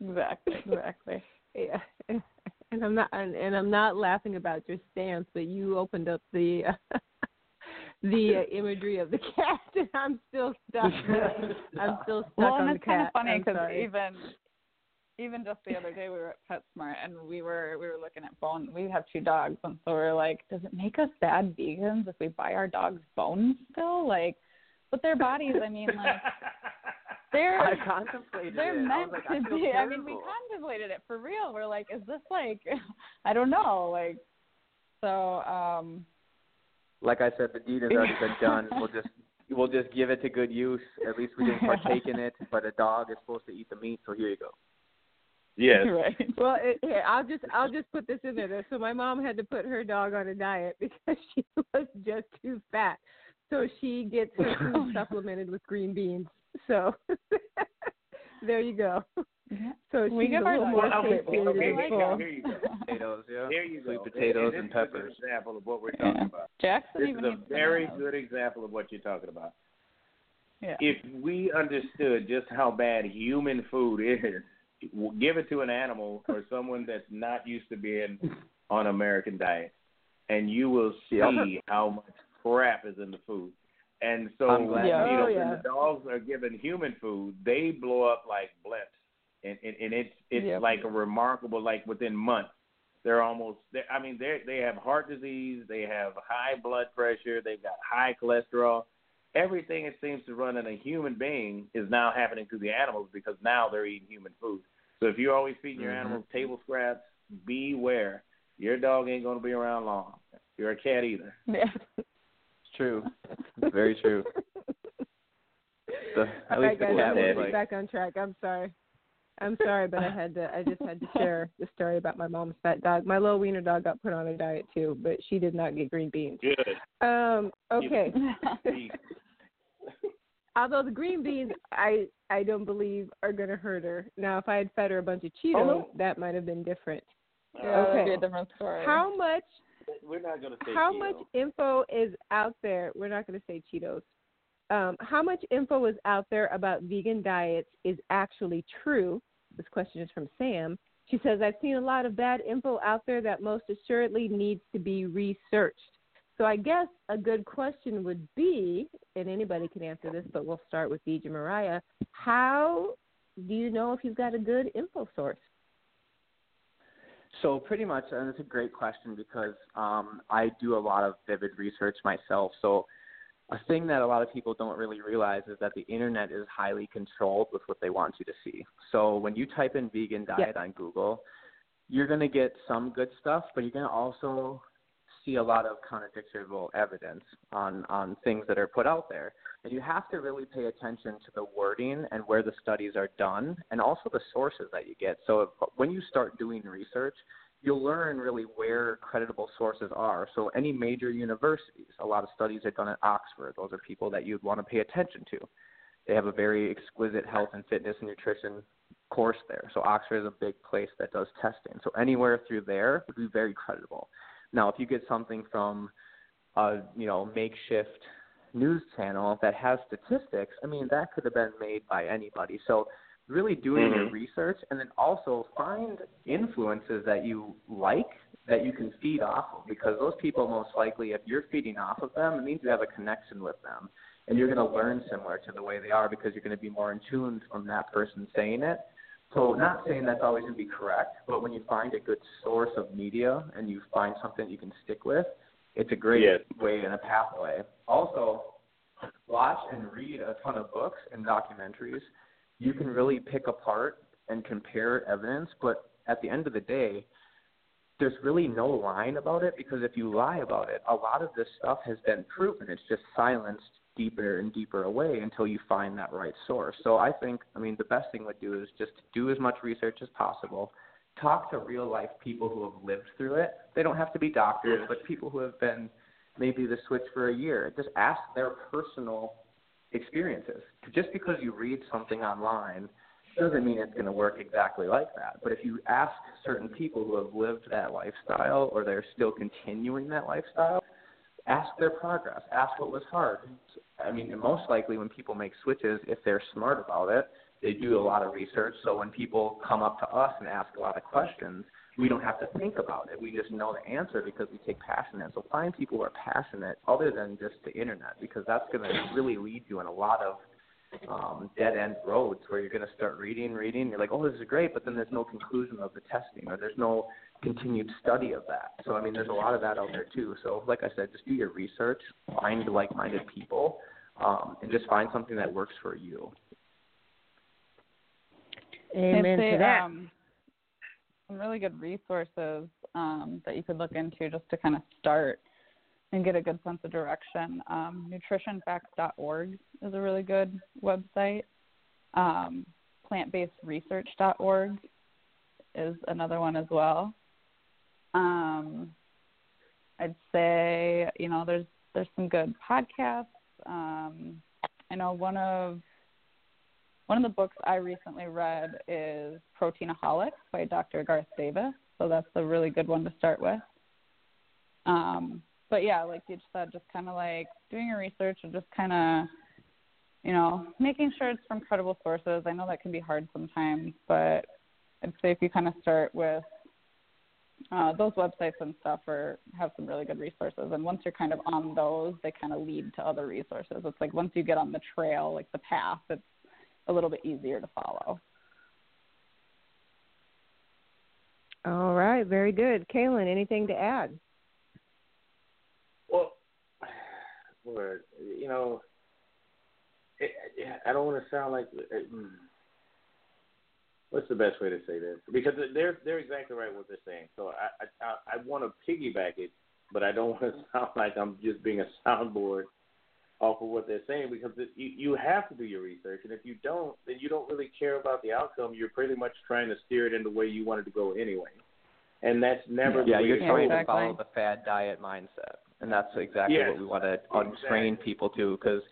exactly, exactly. yeah, and I'm not, and, and I'm not laughing about your stance, but you opened up the uh, the uh, imagery of the cat, and I'm still stuck. I'm still stuck well, on and it's kind of funny because even even just the other day we were at PetSmart and we were we were looking at bones. We have two dogs, and so we are like, does it make us bad vegans if we buy our dogs bones still? Like, but their bodies, I mean, like. They're, I contemplated they're it. meant like, to I be. Terrible. I mean, we contemplated it for real. We're like, is this like, I don't know, like, so. um Like I said, the deed has already been done. We'll just we'll just give it to good use. At least we didn't partake in it. But a dog is supposed to eat the meat, so here you go. Yes. Right. Well, it, here I'll just I'll just put this in there. So my mom had to put her dog on a diet because she was just too fat. So she gets her food supplemented with green beans. So there you go. So we she's give a our little dogs more okay, satiated okay, and here, full. here you go. Potatoes, yeah. There you Sweet go. potatoes and and this is peppers. an example of what we're talking Yeah. about. Jackson This even is a very bananas. good example of what you're talking about. Yeah. If we understood just how bad human food is, we'll give it to an animal or someone that's not used to being on American diet, and you will see Yep. how much crap is in the food. And so, Yeah. you know, Oh, when yeah. the dogs are given human food, they blow up like blimps, and and, and it's it's Yep. like a remarkable like within months. They're almost. They're, I mean, they they have heart disease. They have high blood pressure. They've got high cholesterol. Everything it seems to run in a human being is now happening to the animals because now they're eating human food. So if you're always feeding your Mhm. animals table scraps, beware. Your dog ain't going to be around long. You're a cat either. Yeah. It's true. Very true. The, at least guys, I'm was like back on track. I'm sorry. I'm sorry, but I had to. I just had to share the story about my mom's fat dog. My little wiener dog got put on a diet too, but she did not get green beans. Good. Um. Okay. Although the green beans, I I don't believe are gonna hurt her. Now, if I had fed her a bunch of Cheetos, Oh, that might have been different. Yeah, that'd Okay. be a different story. How much We're not going to say how much info is out there? We're not going to say Cheetos. Um, how much info is out there about vegan diets is actually true? This question is from Sam. She says, I've seen a lot of bad info out there that most assuredly needs to be researched. So I guess a good question would be, and anybody can answer this, but we'll start with Deej Mariah. How do you know if you've got a good info source? So pretty much, and it's a great question because um, I do a lot of vivid research myself. So a thing that a lot of people don't really realize is that the internet is highly controlled with what they want you to see. So when you type in vegan diet on Google, you're going to get some good stuff, but you're going to also see a lot of contradictory evidence on on things that are put out there. And you have to really pay attention to the wording and where the studies are done, and also the sources that you get. So if, when you start doing research, you'll learn really where creditable sources are. So any major universities, a lot of studies are done at Oxford. Those are people that you'd want to pay attention to. They have a very exquisite health and fitness and nutrition course there. So Oxford is a big place that does testing. So anywhere through there would be very credible. Now, if you get something from a you know makeshift news channel that has statistics, I mean that could have been made by anybody. So really doing your mm-hmm. research and then also find influences that you like that you can feed off of because those people most likely if you're feeding off of them it means you have a connection with them and you're going to learn similar to the way they are because you're going to be more in tune from that person saying it so not saying that's always going to be correct but when you find a good source of media and you find something you can stick with it's a great Yes. way and a pathway also watch and read a ton of books and documentaries you can really pick apart and compare evidence, but at the end of the day, there's really no line about it because if you lie about it, a lot of this stuff has been proven. It's just silenced deeper and deeper away until you find that right source. So I think, I mean, the best thing would do is just do as much research as possible. Talk to real life people who have lived through it. They don't have to be doctors, but people who have been maybe the switch for a year. Just ask their personal experiences. Just because you read something online doesn't mean it's going to work exactly like that. But if you ask certain people who have lived that lifestyle or they're still continuing that lifestyle, ask their progress. Ask what was hard. I mean, most likely when people make switches, if they're smart about it, they do a lot of research. So when people come up to us and ask a lot of questions, we don't have to think about it. We just know the answer because we take passion in. So find people who are passionate other than just the internet because that's going to really lead you in a lot of um, dead end roads where you're going to start reading, reading. You're like, oh, this is great, but then there's no conclusion of the testing or there's no continued study of that. So I mean, there's a lot of that out there too. So like I said, just do your research, find like-minded people, um, and just find something that works for you. Amen say, to that. Um, some really good resources um, that you could look into just to kind of start and get a good sense of direction. Um, nutritionfacts.org is a really good website. Um, plantbasedresearch.org is another one as well. Um, I'd say you know there's there's some good podcasts. Um, I know one of one of the books I recently read is Proteinaholics by Dr. Garth Davis, so that's a really good one to start with. Um, but yeah, like you said, just kind of like doing your research and just kind of, you know, making sure it's from credible sources. I know that can be hard sometimes, but I'd say if you kind of start with uh, those websites and stuff are have some really good resources, and once you're kind of on those, they kind of lead to other resources. It's like once you get on the trail, like the path, it's a little bit easier to follow. All right, very good. Kaylin, anything to add? Well, Lord, you know, it, it, I don't want to sound like. It, mm, what's the best way to say this? Because they're they're exactly right what they're saying. So I I I want to piggyback it, but I don't want to sound like I'm just being a soundboard off of what they're saying because it, you you have to do your research, and if you don't, then you don't really care about the outcome. You're pretty much trying to steer it in the way you want it to go anyway, and that's never Yeah, the way you're trying goes. to follow the fad diet mindset, and that's exactly Yes, what we want to untrain exactly. people to. Because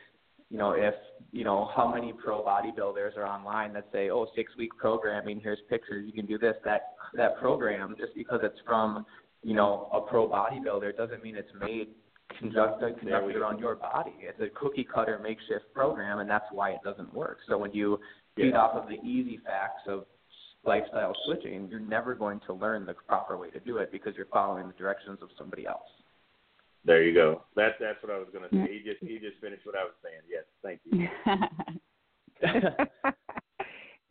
you know, if you know how many pro bodybuilders are online that say, oh, six week programming. Here's pictures. You can do this." That that program, just because it's from you know a pro bodybuilder, doesn't mean it's made conducted conducted around your body. It's a cookie cutter makeshift program, and that's why it doesn't work. So when you feed off of the easy facts of lifestyle switching, you're never going to learn the proper way to do it because you're following the directions of somebody else. There you go. That's that's what I was going to say. He just he just finished what I was saying. Yes, thank you.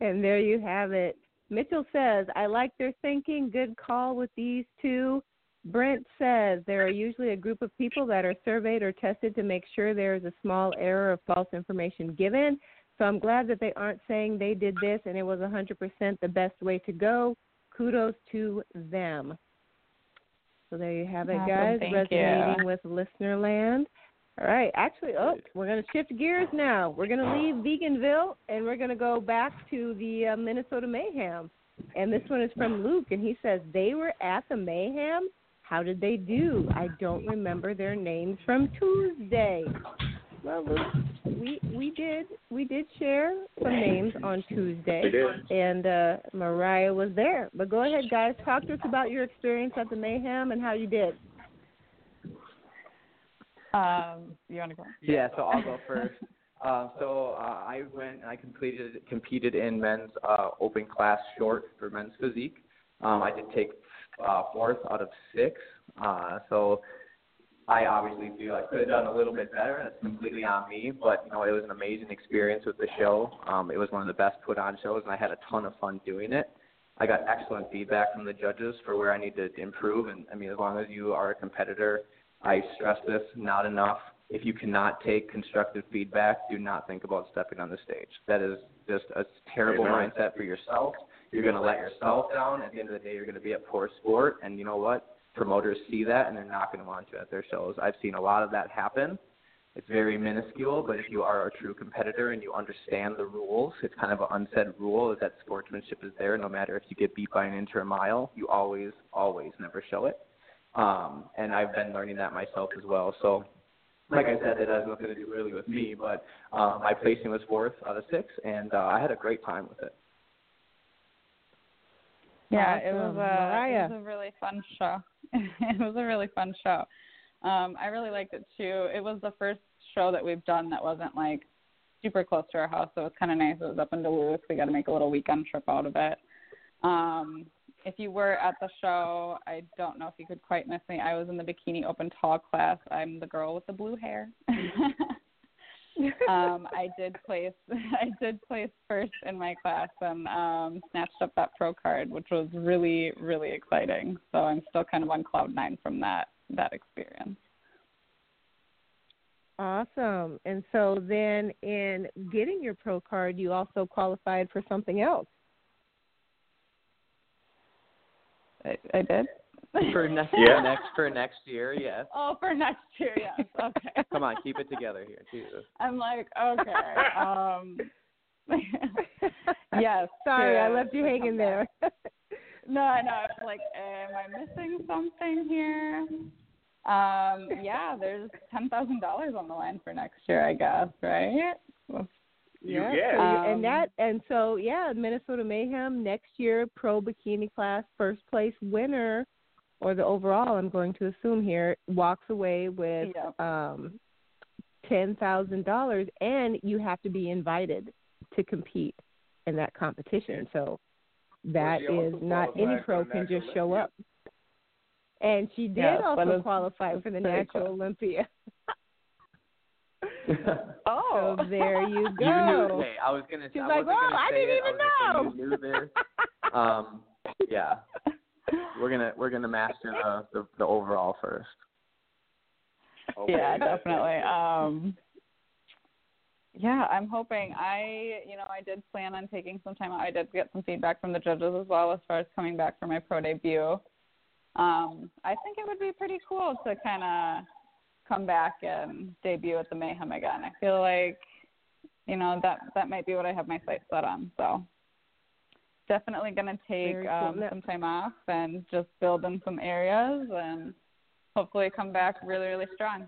and there you have it. Mitchell says, "I like their thinking. Good call with these two. Brent says there are usually a group of people that are surveyed or tested to make sure there is a small error of false information given. So I'm glad that they aren't saying they did this and it was 100% the best way to go. Kudos to them. So there you have it, awesome, guys. Resonating you. with listener land. All right. Actually, oh, we're going to shift gears now. We're going to leave Veganville and we're going to go back to the uh, Minnesota Mayhem. And this one is from Luke, and he says they were at the Mayhem. How did they do? I don't remember their names from Tuesday. Well, Luke, we we did we did share some names on Tuesday, and uh, Mariah was there. But go ahead, guys, talk to us about your experience at the Mayhem and how you did. Um, you want to go? Yeah, so I'll go first. Uh, so uh, I went and I completed competed in men's uh, open class short for men's physique. Um, I did take uh, fourth out of six. Uh, so I obviously feel I could have done a little bit better. That's completely on me, but you know it was an amazing experience with the show. Um, it was one of the best put on shows, and I had a ton of fun doing it. I got excellent feedback from the judges for where I need to improve, and I mean as long as you are a competitor, I stress this not enough. If you cannot take constructive feedback, do not think about stepping on the stage. That is just a terrible Amen. mindset for yourself. You're going to let yourself down. At the end of the day, you're going to be a poor sport, and you know what? promoters see that and they're not going to want you at their shows. I've seen a lot of that happen. It's very minuscule, but if you are a true competitor and you understand the rules, it's kind of an unsaid rule is that sportsmanship is there no matter if you get beat by an inch or a mile, you always, always never show it. Um, and I've been learning that myself as well. So like I said, it has nothing to do really with me, but um, my placing was fourth out of six, and uh, I had a great time with it. Yeah, it was a Mariah. it was a really fun show. it was a really fun show. Um, I really liked it too. It was the first show that we've done that wasn't like super close to our house, so it was kind of nice. It was up in Duluth. We got to make a little weekend trip out of it. Um, if you were at the show, I don't know if you could quite miss me. I was in the bikini open tall class. I'm the girl with the blue hair. um, I did place I did place first in my class and um, snatched up that pro card, which was really really exciting. So I'm still kind of on cloud nine from that that experience. Awesome. And so then in getting your pro card, you also qualified for something else. I, I did. For next, Yeah. next for next year, yes. Oh, for next year, yes. Okay. Come on, keep it together here, Jesus. I'm like, okay. Um, yes. Sorry, to- I left you hanging there. back. No, I know. It's like, am I missing something here? Um, yeah, there's ten thousand dollars on the line for next year, I guess, right? You yeah, guess. Um, and that and so yeah, Minnesota Mayhem next year pro bikini class first place winner or the overall I'm going to assume here walks away with Yep. um ten thousand dollars and you have to be invited to compete in that competition. So that she also is not any pro can just show Olympia. up. And she did Yes, but also qualify for the it's very National. Olympia. Oh, So there you go. You knew. Hey, I was gonna. She's I like, wasn't "Oh, gonna I say didn't it. even I was gonna say know." You knew there. Um, yeah, we're gonna we're gonna master the the, the overall first. Okay. yeah, definitely. Um, yeah, I'm hoping. I, you know, I did plan on taking some time out. I did get some feedback from the judges as well as far as coming back for my pro debut. Um, I think it would be pretty cool to kind of come back and debut at the Mayhem again. I feel like, you know, that that might be what I have my sights set on. So definitely going to take Very cool. um, some time off and just build in some areas and hopefully come back really, really strong.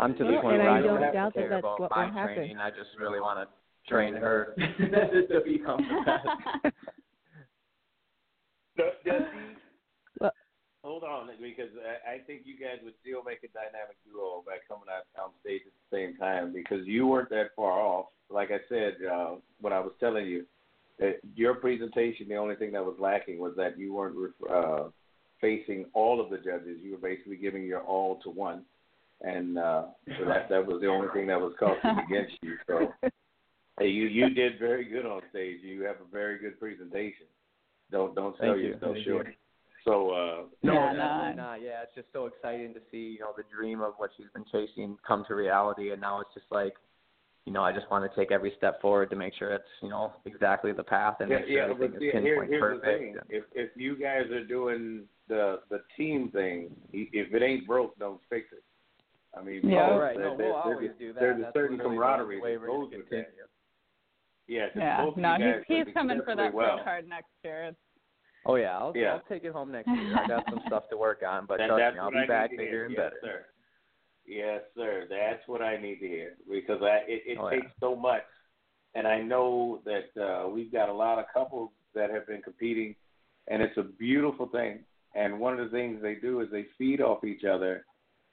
I'm to the Well, point and where I I don't have doubt to that care that's what will happen. training. I just really want to train her to become the best. Does he- Well- hold on, because I, I think you guys would still make a dynamic duo by coming out on stage at the same time because you weren't that far off. Like I said, uh, when I was telling you, that your presentation, the only thing that was lacking was that you weren't uh, facing all of the judges. You were basically giving your all to one, and uh, so that that was the only thing that was costing against you. So hey, you you did very good on stage. You have a very good presentation. Don't don't sell Thank yourself Thank short. So uh, No, Yeah, definitely no. not. Yeah, it's just so exciting to see, you know, the dream of what she's been chasing come to reality, and now it's just like, you know, I just want to take every step forward to make sure it's, you know, exactly the path and yeah, make sure yeah, everything but is see, here, pinpoint here's perfect. the thing: if if you guys are doing the the team thing, if it ain't broke, don't fix it. I mean, Yeah. Right. there- No, there- we'll there's always a- do that. There's a certain literally camaraderie that we're goes with continue. that. Yeah, 'cause Yeah, both no, he's he's coming for that exceptionally well. card next year. Oh yeah, I'll Yeah. I'll take it home next year. I got some stuff to work on, but That- trust that's me, I'll be I back need bigger hear. and yes, better. Sir. Yes, sir. That's what I need to hear because I it, it Oh, yeah. takes so much, and I know that uh, we've got a lot of couples that have been competing, and it's a beautiful thing. And one of the things they do is they feed off each other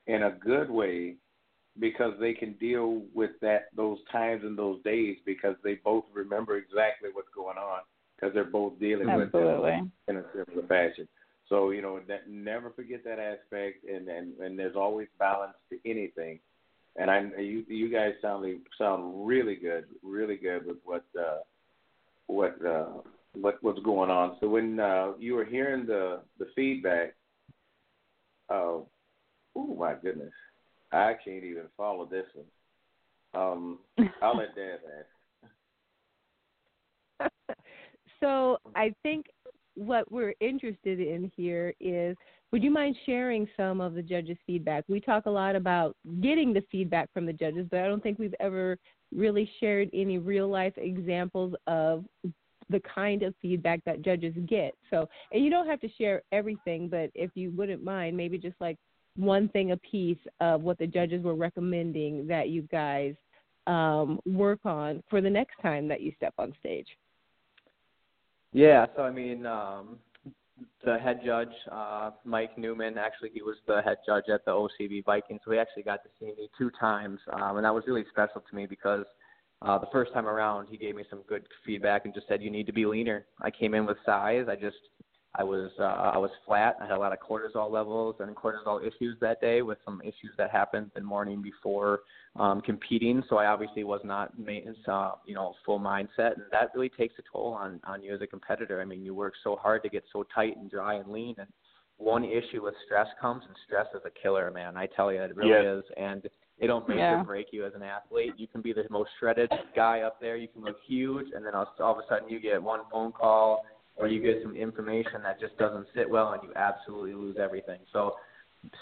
in a good way because they can deal with that those times and those days because they both remember exactly what's going on because they're both dealing with it in a similar fashion. So you know, that, never forget that aspect, and, and and there's always balance to anything. And I, you you guys sound sound really good, really good with what uh, what uh, what what's going on. So when uh, you were hearing the the feedback, oh, oh my goodness, I can't even follow this one. Um, I'll let Dad ask. so I think what we're interested in here is would you mind sharing some of the judges' feedback? We talk a lot about getting the feedback from the judges, but I don't think we've ever really shared any real life examples of the kind of feedback that judges get. So, and you don't have to share everything, but if you wouldn't mind, maybe just like one thing a piece of what the judges were recommending that you guys um, work on for the next time that you step on stage. Yeah, so I mean, um, the head judge, uh, Mike Newman, actually he was the head judge at the OCB Vikings, so he actually got to see me two times, um, and that was really special to me because uh, the first time around he gave me some good feedback and just said you need to be leaner. I came in with size, I just I was uh, I was flat. I had a lot of cortisol levels and cortisol issues that day with some issues that happened the morning before um, competing. So I obviously was not maintenance, uh, you know, full mindset, and that really takes a toll on on you as a competitor. I mean, you work so hard to get so tight and dry and lean, and one issue with stress comes, and stress is a killer, man. I tell you, it really Yes. is, and it'll make Yeah. or break you as an athlete. You can be the most shredded guy up there, you can look huge, and then all, all of a sudden you get one phone call or you get some information that just doesn't sit well, and you absolutely lose everything. So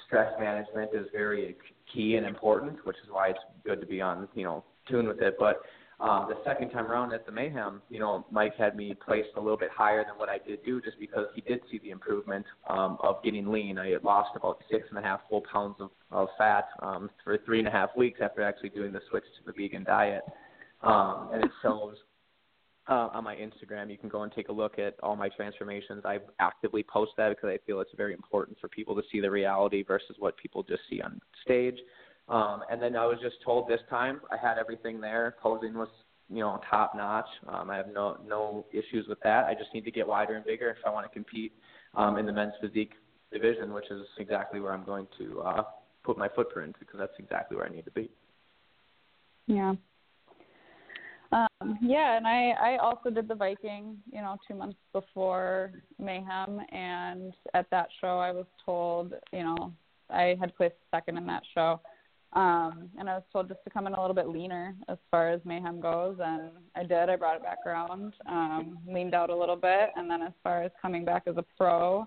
stress management is very key and important, which is why it's good to be on, you know, tune with it. But um, the second time around at the Mayhem, you know, Mike had me placed a little bit higher than what I did do, just because he did see the improvement um, of getting lean. I had lost about six and a half full pounds of, of fat um, for three and a half weeks after actually doing the switch to the vegan diet, um, and it shows uh, on my Instagram. You can go and take a look at all my transformations. I actively post that because I feel it's very important for people to see the reality versus what people just see on stage. Um, and then I was just told this time I had everything there. Posing was, you know, top notch. Um, I have no no issues with that. I just need to get wider and bigger if I want to compete um, in the men's physique division, which is exactly where I'm going to uh, put my footprint because that's exactly where I need to be. Yeah. Um, yeah, and I I also did the Viking, you know, two months before Mayhem, and at that show I was told, you know, I had placed second in that show, um, and I was told just to come in a little bit leaner as far as Mayhem goes, and I did. I brought it back around, um, leaned out a little bit, and then as far as coming back as a pro,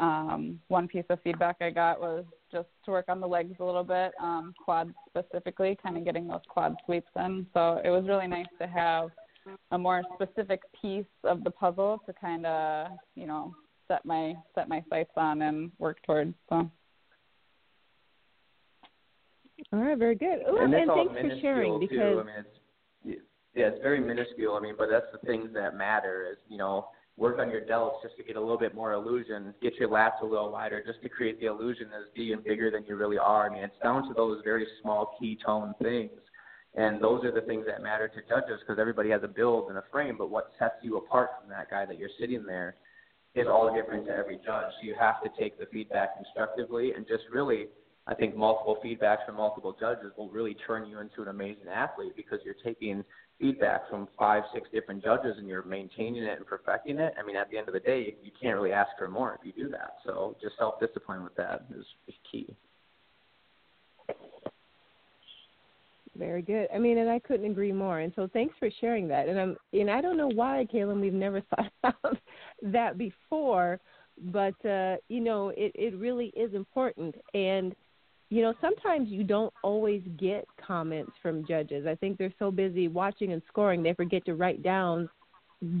um, one piece of feedback I got was just to work on the legs a little bit, um, quads specifically, kind of getting those quad sweeps in. So it was really nice to have a more specific piece of the puzzle to kind of, you know, set my set my sights on and work towards. So All right, very good. Ooh, and, and thanks for sharing too. because I mean, it's yeah, it's very minuscule. I mean, but that's the things that matter. Is you know, work on your delts just to get a little bit more illusion. Get your lats a little wider just to create the illusion as being bigger than you really are. I mean, it's down to those very small key tone things. And those are the things that matter to judges because everybody has a build and a frame, but what sets you apart from that guy that you're sitting there is all different to every judge. So you have to take the feedback constructively and just really, I think multiple feedbacks from multiple judges will really turn you into an amazing athlete because you're taking feedback from five, six different judges and you're maintaining it and perfecting it. I mean, at the end of the day, you can't really ask for more if you do that. So just self discipline with that is, is key. Very good. I mean, and I couldn't agree more. And so thanks for sharing that. And I'm and I don't know why, Kaylin, we've never thought about that before, but uh, you know, it it really is important. And you know, sometimes you don't always get comments from judges. I think they're so busy watching and scoring, they forget to write down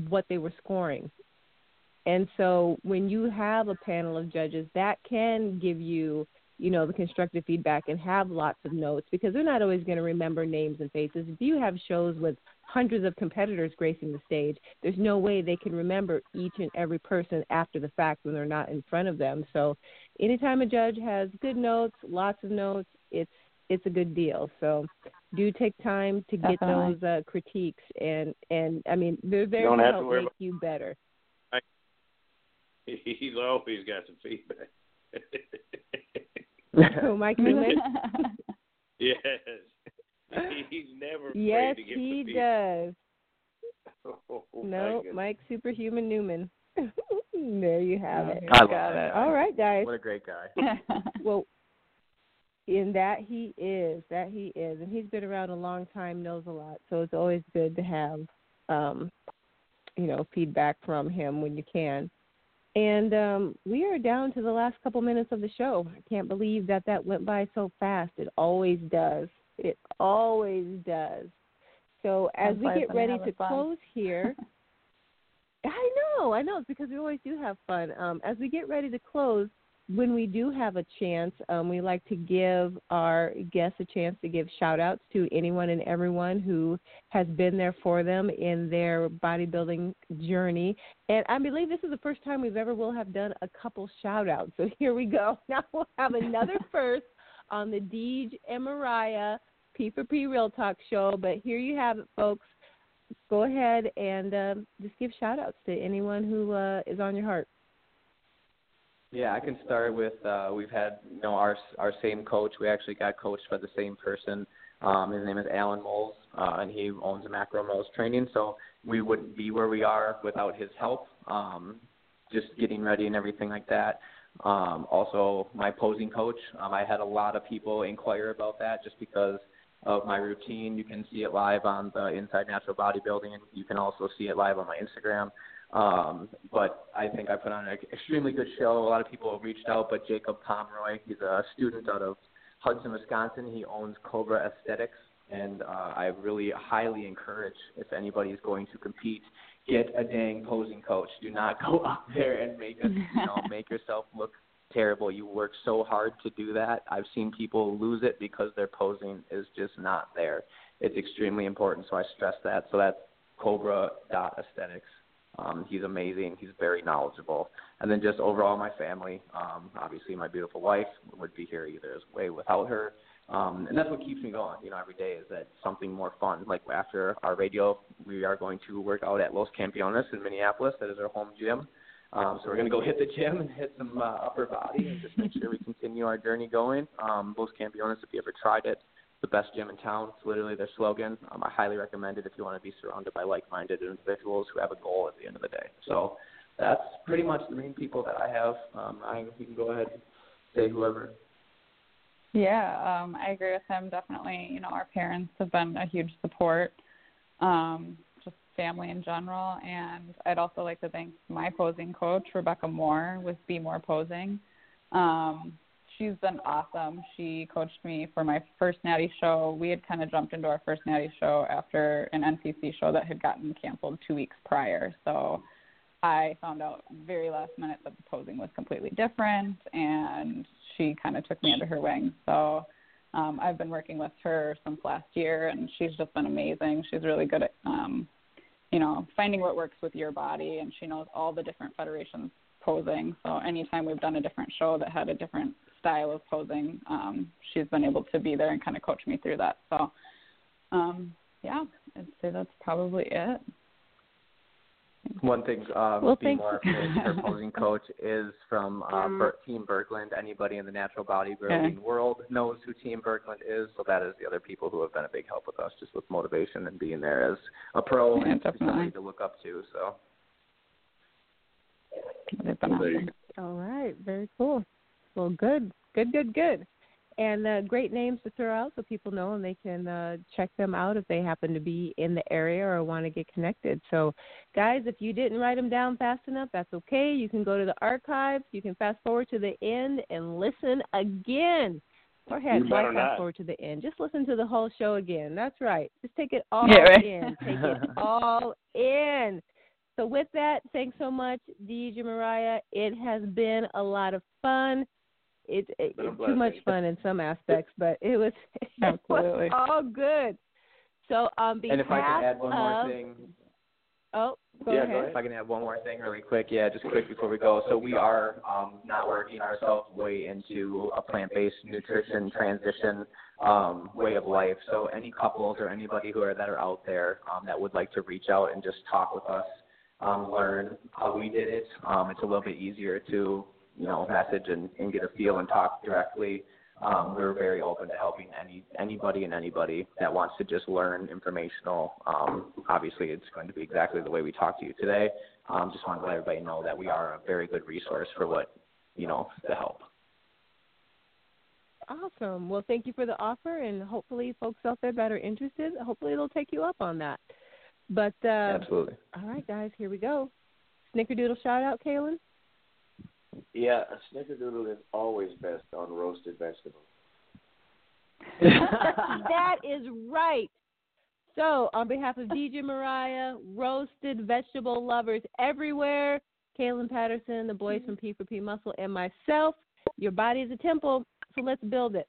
what they were scoring. And so when you have a panel of judges, that can give you you know, the constructive feedback and have lots of notes because they're not always going to remember names and faces. If you have shows with hundreds of competitors gracing the stage, there's no way they can remember each and every person after the fact when they're not in front of them. So, anytime a judge has good notes, lots of notes, it's it's a good deal. So, do take time to get Definitely. those uh, critiques and and I mean they're there Don't to have to help make about- you better. He's always got some feedback. So, Mike Newman. yes. He's never yes, to give he the does. Oh, No, goodness. Mike Superhuman Newman. there you have it. I love Got that it. guy. All right, guys. What a great guy. Well, in that he is, that he is, and he's been around a long time, knows a lot. So it's always good to have, um, you know, feedback from him when you can. And um, we are down to the last couple minutes of the show. I can't believe that that went by so fast. It always does. It always does. So as That's we get ready to fun. close here, I know, I know. It's because we always do have fun. Um, as we get ready to close, when we do have a chance, um, we like to give our guests a chance to give shout outs to anyone and everyone who has been there for them in their bodybuilding journey. And I believe this is the first time we've ever will have done a couple shout outs. So here we go. Now we'll have another first on the Deej and Mariah P for P Real Talk show. But here you have it, folks. Go ahead and um, just give shout outs to anyone who uh, is on your heart. Yeah, I can start with uh, we've had you know our our same coach. We actually got coached by the same person. Um, his name is Alan Moles, uh, and he owns Macro Moles Training. So we wouldn't be where we are without his help. Um, just getting ready and everything like that. Um, also, my posing coach. Um, I had a lot of people inquire about that just because of my routine. You can see it live on the Inside Natural Bodybuilding. You can also see it live on my Instagram. Um, but I think I put on an extremely good show. A lot of people have reached out, but Jacob Pomeroy, he's a student out of Hudson, Wisconsin. He owns Cobra Aesthetics, and uh, I really highly encourage if anybody is going to compete, get a dang posing coach. Do not go up there and make a, you know make yourself look terrible. You work so hard to do that. I've seen people lose it because their posing is just not there. It's extremely important, so I stress that. So that's Cobra dot Aesthetics. Um, he's amazing. He's very knowledgeable. And then just overall, my family. Um, obviously, my beautiful wife would be here either way without her. Um, and that's what keeps me going. You know, every day is that something more fun. Like after our radio, we are going to work out at Los Campeones in Minneapolis. That is our home gym. Um, so we're going to go hit the gym and hit some uh, upper body and just make sure we continue our journey going. Um, Los Campeones, if you ever tried it, the best gym in town. It's literally their slogan. Um, I highly recommend it if you want to be surrounded by like-minded individuals who have a goal at the end of the day. So that's pretty much the main people that I have. Um, I you can go ahead and say whoever. Yeah, um, I agree with him. Definitely, you know, our parents have been a huge support, um, family in general. And I'd also like to thank my posing coach, Rebecca Moore, with Be More Posing. Um, she's been awesome. She coached me for my first Natty show. We had kind of jumped into our first Natty show after an NPC show that had gotten canceled two weeks prior. So I found out very last minute that the posing was completely different, and she kind of took me under her wing. So um, I've been working with her since last year, and she's just been amazing. She's really good at, um, you know, finding what works with your body, and she knows all the different federations posing. So anytime we've done a different show that had a different style of posing, um, she's been able to be there and kind of coach me through that. So, um, yeah, I'd say that's probably it. One thing, um, Well, Be More you. Fit, her posing coach is from uh, Ber- Team Berkland. Anybody in the natural bodybuilding Okay. world knows who Team Berkland is, so that is the other people who have been a big help with us, just with motivation and being there as a pro Yeah, and definitely. somebody to look up to. So They've been There you awesome. All right, very cool. Well, good, good, good, good. And uh, great names to throw out so people know and they can uh, check them out if they happen to be in the area or want to get connected. So, guys, if you didn't write them down fast enough, that's okay. You can go to the archives. You can fast forward to the end and listen again. Or heck, You why better fast not. forward to the end? Just listen to the whole show again. That's right. Just take it all Yeah, right. in. Take it all in. So with that, thanks so much, Deej Mariah. It has been a lot of fun. It, it, Been a it too much fun in some aspects, but it was it was all good. So on behalf and if I can add one more of, thing, oh, go Yeah, ahead. go ahead. If I can add one more thing really quick, yeah, just quick before we go. So we are um, not working ourselves way into a plant-based nutrition transition um, way of life. So any couples or anybody who are that are out there um, that would like to reach out and just talk with us, um, learn how we did it, um, it's a little bit easier to you know message and, and get a feel and talk directly. Um, we're very open to helping any anybody and anybody that wants to just learn informational. Um, obviously, it's going to be exactly the way we talk to you today. Um, just want to let everybody know that we are a very good resource for what you know to help. Awesome. Well, thank you for the offer, and hopefully, folks out there that are interested, hopefully, they'll take you up on that. But uh, Absolutely. all right, guys, here we go. Snickerdoodle shout out, Kaylin. Yeah, a snickerdoodle is always best on roasted vegetables. that is right. So, on behalf of Deej Mariah, roasted vegetable lovers everywhere, Kaylin Patterson, the boys from P4P Muscle, and myself, your body is a temple, so let's build it.